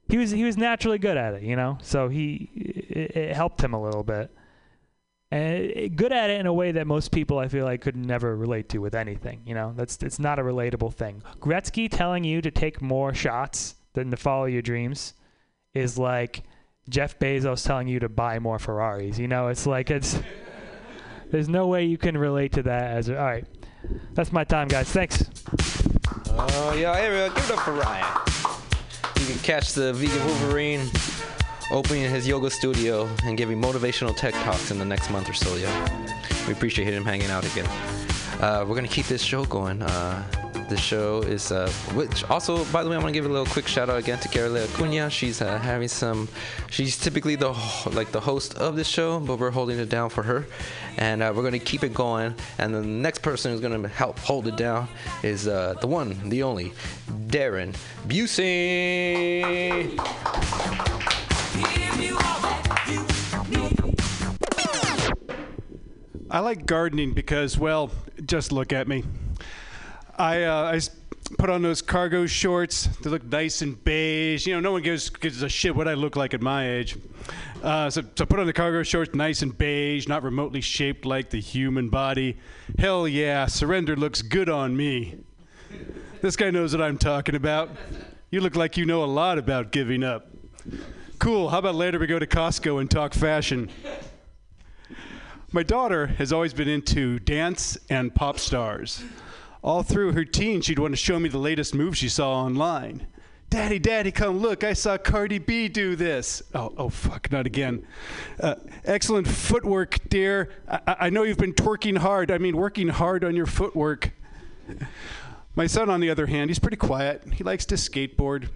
he was he was naturally good at it, you know. So he it, it helped him a little bit, and good at it in a way that most people I feel like could never relate to with anything. You know, that's it's not a relatable thing. Gretzky telling you to take more shots than to follow your dreams is like Jeff Bezos telling you to buy more Ferraris. You know, it's like it's there's no way you can relate to that as all right. That's my time, guys. Thanks. Oh, yeah, everyone, give it up for Ryan. You can catch the vegan Wolverine opening his yoga studio and giving motivational tech talks in the next month or so, yeah. We appreciate him hanging out again. Uh, we're going to keep this show going. Uh, the show is, uh, which also, by the way, I want to give a little quick shout out again to Carolina Acuna. She's uh, having some, she's typically the like the host of the show, but we're holding it down for her, and uh, we're going to keep it going. And the next person who's going to help hold it down is uh, the one, the only, Darren Busey. I like gardening because, well, just look at me. I uh, I put on those cargo shorts. They look nice and beige. You know, no one gives gives a shit what I look like at my age. Uh, so, so put on the cargo shorts, nice and beige, not remotely shaped like the human body. Hell yeah, surrender looks good on me. This guy knows what I'm talking about. You look like you know a lot about giving up. Cool. How about later we go to Costco and talk fashion? My daughter has always been into dance and pop stars. All through her teen, she'd want to show me the latest move she saw online. Daddy, Daddy, come look! I saw Cardi B do this. Oh, oh, fuck, not again. Uh, excellent footwork, dear. I- I know you've been twerking hard. I mean, working hard on your footwork. My son, on the other hand, he's pretty quiet. He likes to skateboard.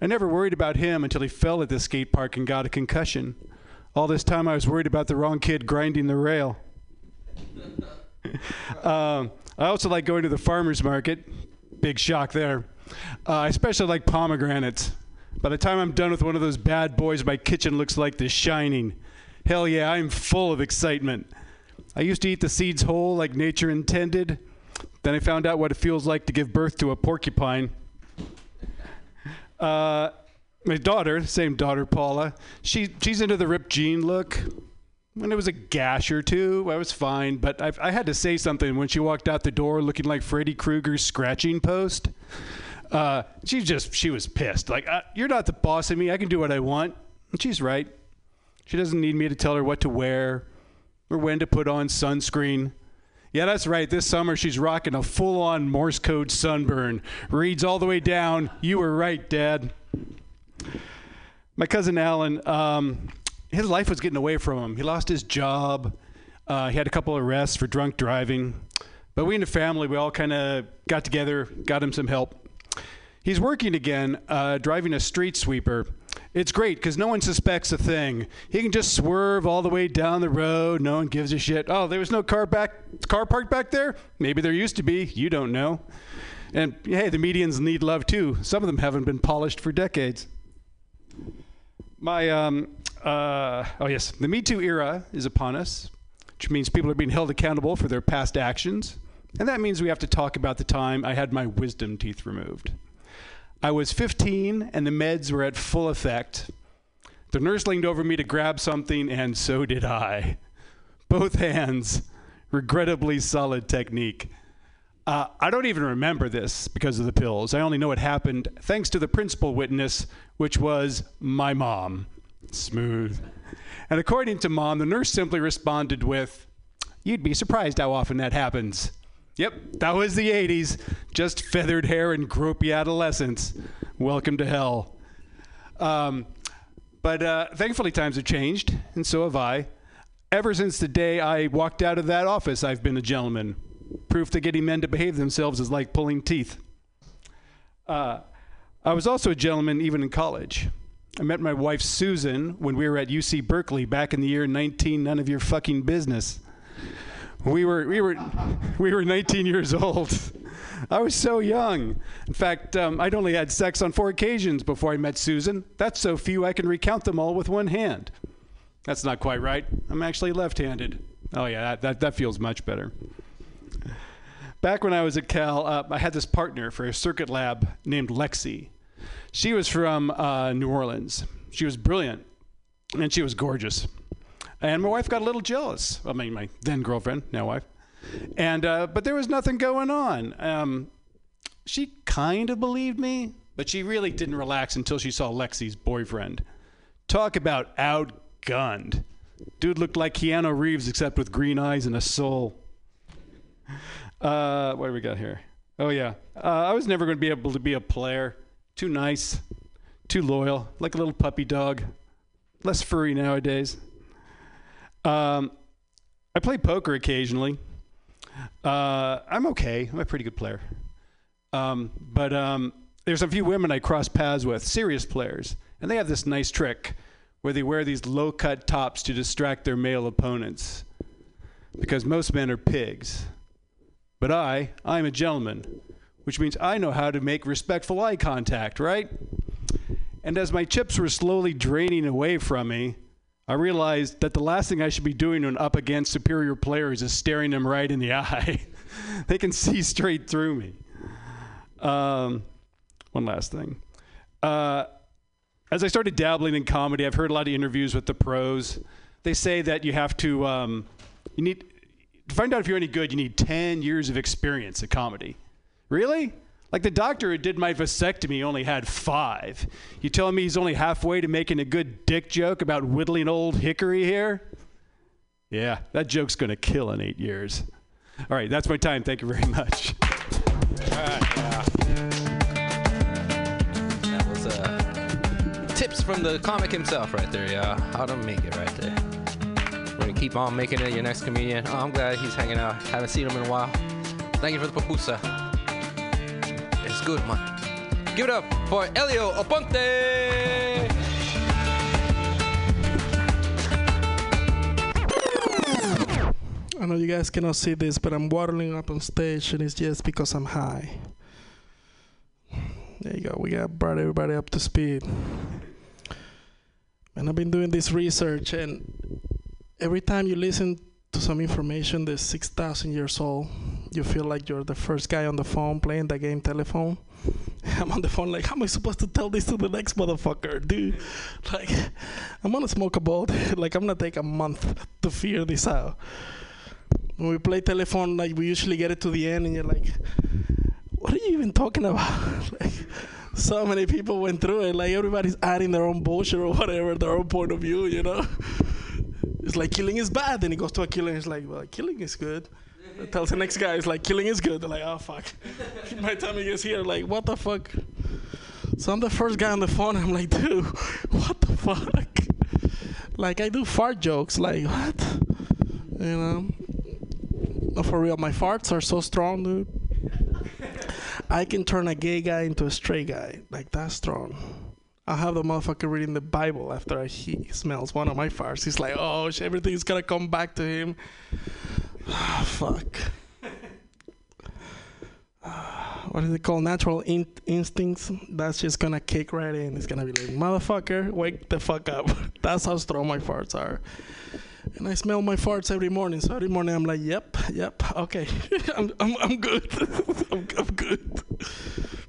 I never worried about him until he fell at the skate park and got a concussion. All this time, I was worried about the wrong kid grinding the rail. um, I also like going to the farmer's market. Big shock there. Uh, I especially like pomegranates. By the time I'm done with one of those bad boys, my kitchen looks like The Shining. Hell yeah, I'm full of excitement. I used to eat the seeds whole like nature intended. Then I found out what it feels like to give birth to a porcupine. Uh, my daughter, same daughter, Paula, she she's into the ripped jean look. When it was a gash or two, I was fine, but I, I had to say something when she walked out the door looking like Freddy Krueger's scratching post. Uh, she just she was pissed. Like uh, you're not the boss of me. I can do what I want. And she's right. She doesn't need me to tell her what to wear or when to put on sunscreen. Yeah, that's right. This summer she's rocking a full-on Morse code sunburn. Reads all the way down. You were right, Dad. My cousin Alan, um, his life was getting away from him. He lost his job. Uh, he had a couple arrests for drunk driving. But we in the family, we all kind of got together, got him some help. He's working again, uh, driving a street sweeper. It's great because no one suspects a thing. He can just swerve all the way down the road. No one gives a shit. Oh, there was no car back, car parked back there. Maybe there used to be. You don't know. And hey, the medians need love too. Some of them haven't been polished for decades. My um, uh, oh yes, the Me Too era is upon us, which means people are being held accountable for their past actions, and that means we have to talk about the time I had my wisdom teeth removed. I was 15 and the meds were at full effect. The nurse leaned over me to grab something, and so did I. Both hands, regrettably solid technique. Uh, I don't even remember this because of the pills. I only know it happened thanks to the principal witness, which was my mom. Smooth. And according to mom, the nurse simply responded with, You'd be surprised how often that happens. Yep, that was the 80s. Just feathered hair and gropey adolescence. Welcome to hell. Um, but uh, thankfully, times have changed, and so have I. Ever since the day I walked out of that office, I've been a gentleman. Proof that getting men to behave themselves is like pulling teeth. Uh, I was also a gentleman even in college. I met my wife Susan when we were at UC Berkeley back in the year 19 none of your fucking business. We were we were we were 19 years old. I was so young. In fact, um, I'd only had sex on four occasions before I met Susan. That's so few I can recount them all with one hand. That's not quite right. I'm actually left-handed. Oh yeah, that that, that feels much better. Back when I was at Cal, uh, I had this partner for a circuit lab named Lexi. She was from uh, New Orleans. She was brilliant, and she was gorgeous. And my wife got a little jealous. I mean, my then girlfriend, now wife. And uh, but there was nothing going on. Um, she kind of believed me, but she really didn't relax until she saw Lexi's boyfriend. Talk about outgunned. Dude looked like Keanu Reeves, except with green eyes and a soul. Uh, what do we got here? Oh yeah, uh, I was never going to be able to be a player. Too nice, too loyal, like a little puppy dog. Less furry nowadays. Um, I play poker occasionally. Uh, I'm okay. I'm a pretty good player. Um, but um, there's a few women I cross paths with, serious players, and they have this nice trick where they wear these low-cut tops to distract their male opponents, because most men are pigs. But I, I'm a gentleman, which means I know how to make respectful eye contact, right? And as my chips were slowly draining away from me, I realized that the last thing I should be doing when up against superior players is staring them right in the eye. they can see straight through me. Um, one last thing. Uh, as I started dabbling in comedy, I've heard a lot of interviews with the pros. They say that you have to, um, you need, to find out if you're any good, you need 10 years of experience at comedy. Really? Like the doctor who did my vasectomy only had five. You telling me he's only halfway to making a good dick joke about whittling old hickory here? Yeah, that joke's gonna kill in eight years. All right, that's my time. Thank you very much. That was uh, tips from the comic himself right there, yeah. How to make it right there. We're gonna keep on making it your next comedian. Oh, I'm glad he's hanging out. Haven't seen him in a while. Thank you for the pupusa. Good, man. Give it up for Elio Oponte! I know you guys cannot see this, but I'm waddling up on stage, and it's just because I'm high. There you go. We got brought everybody up to speed. And I've been doing this research, and every time you listen to some information that's 6,000 years old, you feel like you're the first guy on the phone playing the game telephone. I'm on the phone like, how am I supposed to tell this to the next motherfucker, dude? Like, I'm gonna smoke a bowl. like, I'm gonna take a month to figure this out. When we play telephone, like, we usually get it to the end, and you're like, what are you even talking about? like, so many people went through it. Like, everybody's adding their own bullshit or whatever, their own point of view, you know? It's like killing is bad. Then he goes to a killer and he's like, well, killing is good. Tells the next guy, it's like killing is good. They're like, oh fuck. By the time he gets here, like, what the fuck? So I'm the first guy on the phone. I'm like, dude, what the fuck? Like, I do fart jokes. Like, what? You know? No, for real, my farts are so strong, dude. I can turn a gay guy into a straight guy. Like, that's strong. I'll have the motherfucker reading the Bible after he smells one of my farts. He's like, oh, everything's gonna come back to him. Fuck. what is it called? Natural in- instincts. That's just gonna kick right in. It's gonna be like, motherfucker, wake the fuck up. That's how strong my farts are. And I smell my farts every morning. So every morning I'm like, yep, yep, okay, I'm, I'm, I'm good. I'm, I'm good.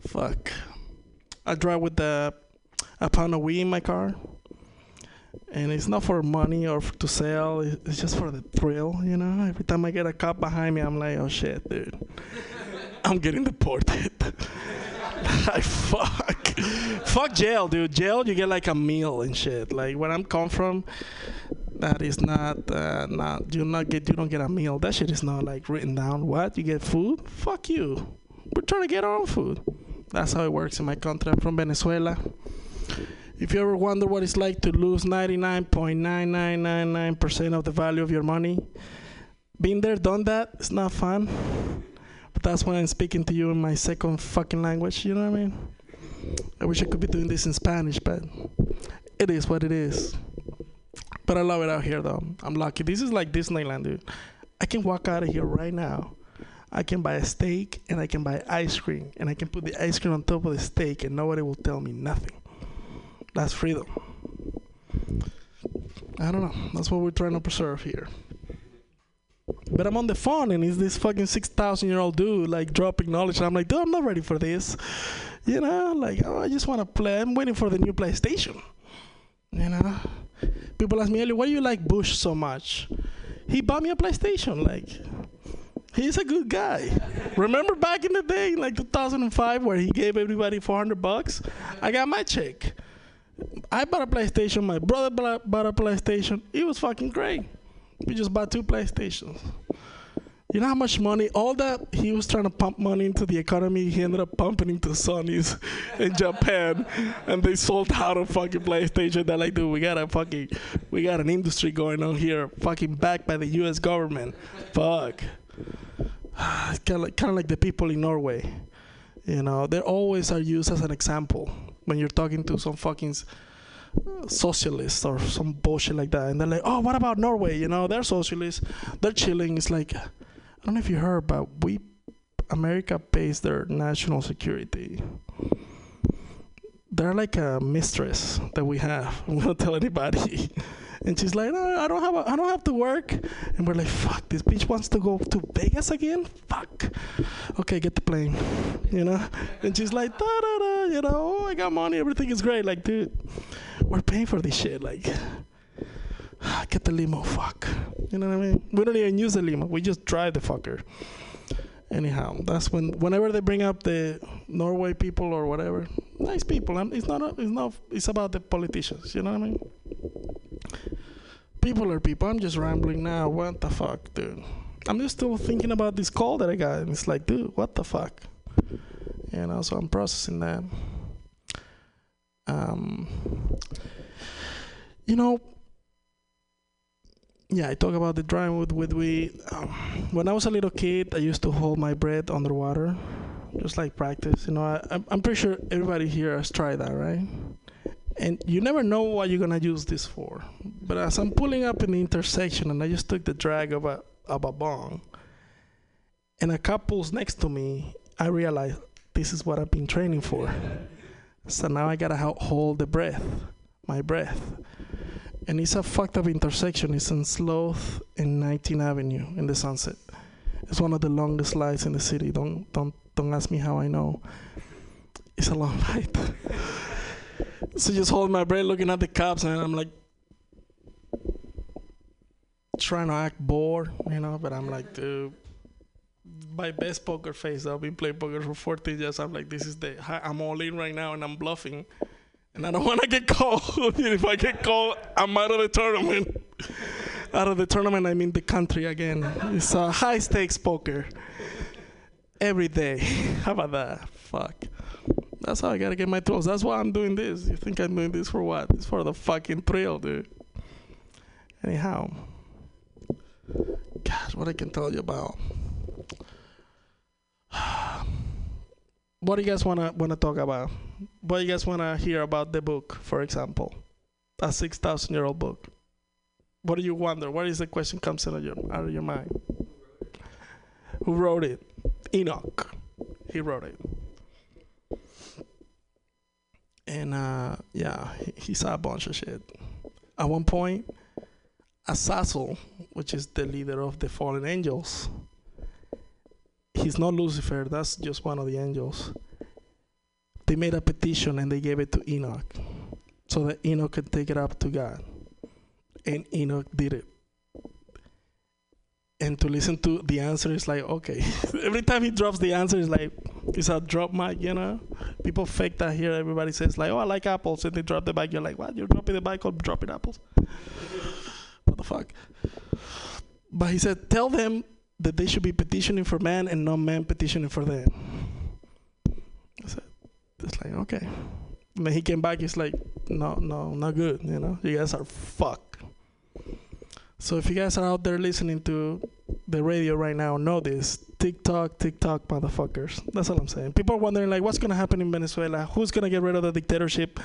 Fuck. I drive with the a pound of weed in my car. And it's not for money or to sell. It's just for the thrill, you know. Every time I get a cop behind me, I'm like, oh shit, dude, I'm getting deported. like fuck, fuck jail, dude. Jail, you get like a meal and shit. Like where I'm come from, that is not uh, not you not get you don't get a meal. That shit is not like written down. What you get food? Fuck you. We're trying to get our own food. That's how it works in my country. I'm from Venezuela. If you ever wonder what it's like to lose 99.9999% of the value of your money, been there, done that, it's not fun. But that's why I'm speaking to you in my second fucking language, you know what I mean? I wish I could be doing this in Spanish, but it is what it is. But I love it out here, though. I'm lucky. This is like Disneyland, dude. I can walk out of here right now. I can buy a steak and I can buy ice cream and I can put the ice cream on top of the steak and nobody will tell me nothing. That's freedom. I don't know. That's what we're trying to preserve here. But I'm on the phone and he's this fucking 6,000 year old dude like dropping knowledge. And I'm like, dude, I'm not ready for this. You know, like, oh, I just want to play. I'm waiting for the new PlayStation. You know? People ask me, Ellie, why do you like Bush so much? He bought me a PlayStation. Like, he's a good guy. Remember back in the day, like 2005, where he gave everybody 400 bucks? I got my check. I bought a PlayStation. My brother bought a PlayStation. It was fucking great. We just bought two PlayStations. You know how much money? All that he was trying to pump money into the economy, he ended up pumping into Sony's in Japan, and they sold out of fucking PlayStation. They're like, dude, we got a fucking, we got an industry going on here, fucking backed by the U.S. government. Fuck. Kind of like, kind of like the people in Norway. You know, they always are used as an example when you're talking to some fucking socialists or some bullshit like that, and they're like, "Oh, what about Norway? You know, they're socialists, they're chilling." It's like, I don't know if you heard, but we, America pays their national security. They're like a mistress that we have. We don't tell anybody. And she's like, no, I don't have a, I don't have to work. And we're like, fuck, this bitch wants to go to Vegas again. Fuck. Okay, get the plane. You know. And she's like, da da da. You know, oh, I got money. Everything is great. Like, dude, we're paying for this shit. Like, get the limo. Fuck. You know what I mean? We don't even use the limo. We just drive the fucker. Anyhow, that's when whenever they bring up the Norway people or whatever, nice people. It's not. A, it's not. It's about the politicians. You know what I mean? People are people. I'm just rambling now. What the fuck, dude? I'm just still thinking about this call that I got, and it's like, dude, what the fuck? You know. So I'm processing that. Um. You know, yeah, I talk about the drying wood with we. Um, when I was a little kid, I used to hold my breath underwater, just like practice. You know, I, I'm, pretty sure everybody here has tried that, right? And you never know what you're gonna use this for. But as I'm pulling up in the intersection, and I just took the drag of a of a bong, and a couple's next to me, I realized this is what I've been training for. So now I gotta ho- hold the breath, my breath and it's a fucked up intersection. It's in Sloat and 19th Avenue in the Sunset. It's one of the longest lights in the city. Don't don't don't ask me how I know. It's a long light. so just holding my breath, looking at the cops, and I'm like trying to act bored, you know. But I'm like, dude, my best poker face. I've been playing poker for 14 years. I'm like, this is the I'm all in right now, and I'm bluffing and I don't want to get called. if I get called, I'm out of the tournament. out of the tournament, I mean the country again. It's a high stakes poker every day. How about that? Fuck. That's how I gotta get my thrills. That's why I'm doing this. You think I'm doing this for what? It's for the fucking thrill, dude. Anyhow, gosh, what I can tell you about. what do you guys wanna wanna talk about? Do you guys wanna hear about the book, for example, a six thousand year old book? What do you wonder? What is the question comes out of your out of your mind? Who wrote it? Enoch. He wrote it. And uh, yeah, he, he saw a bunch of shit. At one point, Azazel, which is the leader of the fallen angels, he's not Lucifer, that's just one of the angels. They made a petition and they gave it to Enoch so that Enoch could take it up to God. And Enoch did it. And to listen to the answer is like, okay. Every time he drops the answer, it's like, it's a drop mic, you know? People fake that here. Everybody says, like, oh, I like apples. And they drop the mic. You're like, what? You're dropping the mic or dropping apples? what the fuck? But he said, tell them that they should be petitioning for man and not man petitioning for them. It's like, okay. And then he came back, he's like, no, no, not good, you know? You guys are fucked. So if you guys are out there listening to the radio right now, know this. TikTok, TikTok, motherfuckers. That's all I'm saying. People are wondering, like, what's going to happen in Venezuela? Who's going to get rid of the dictatorship?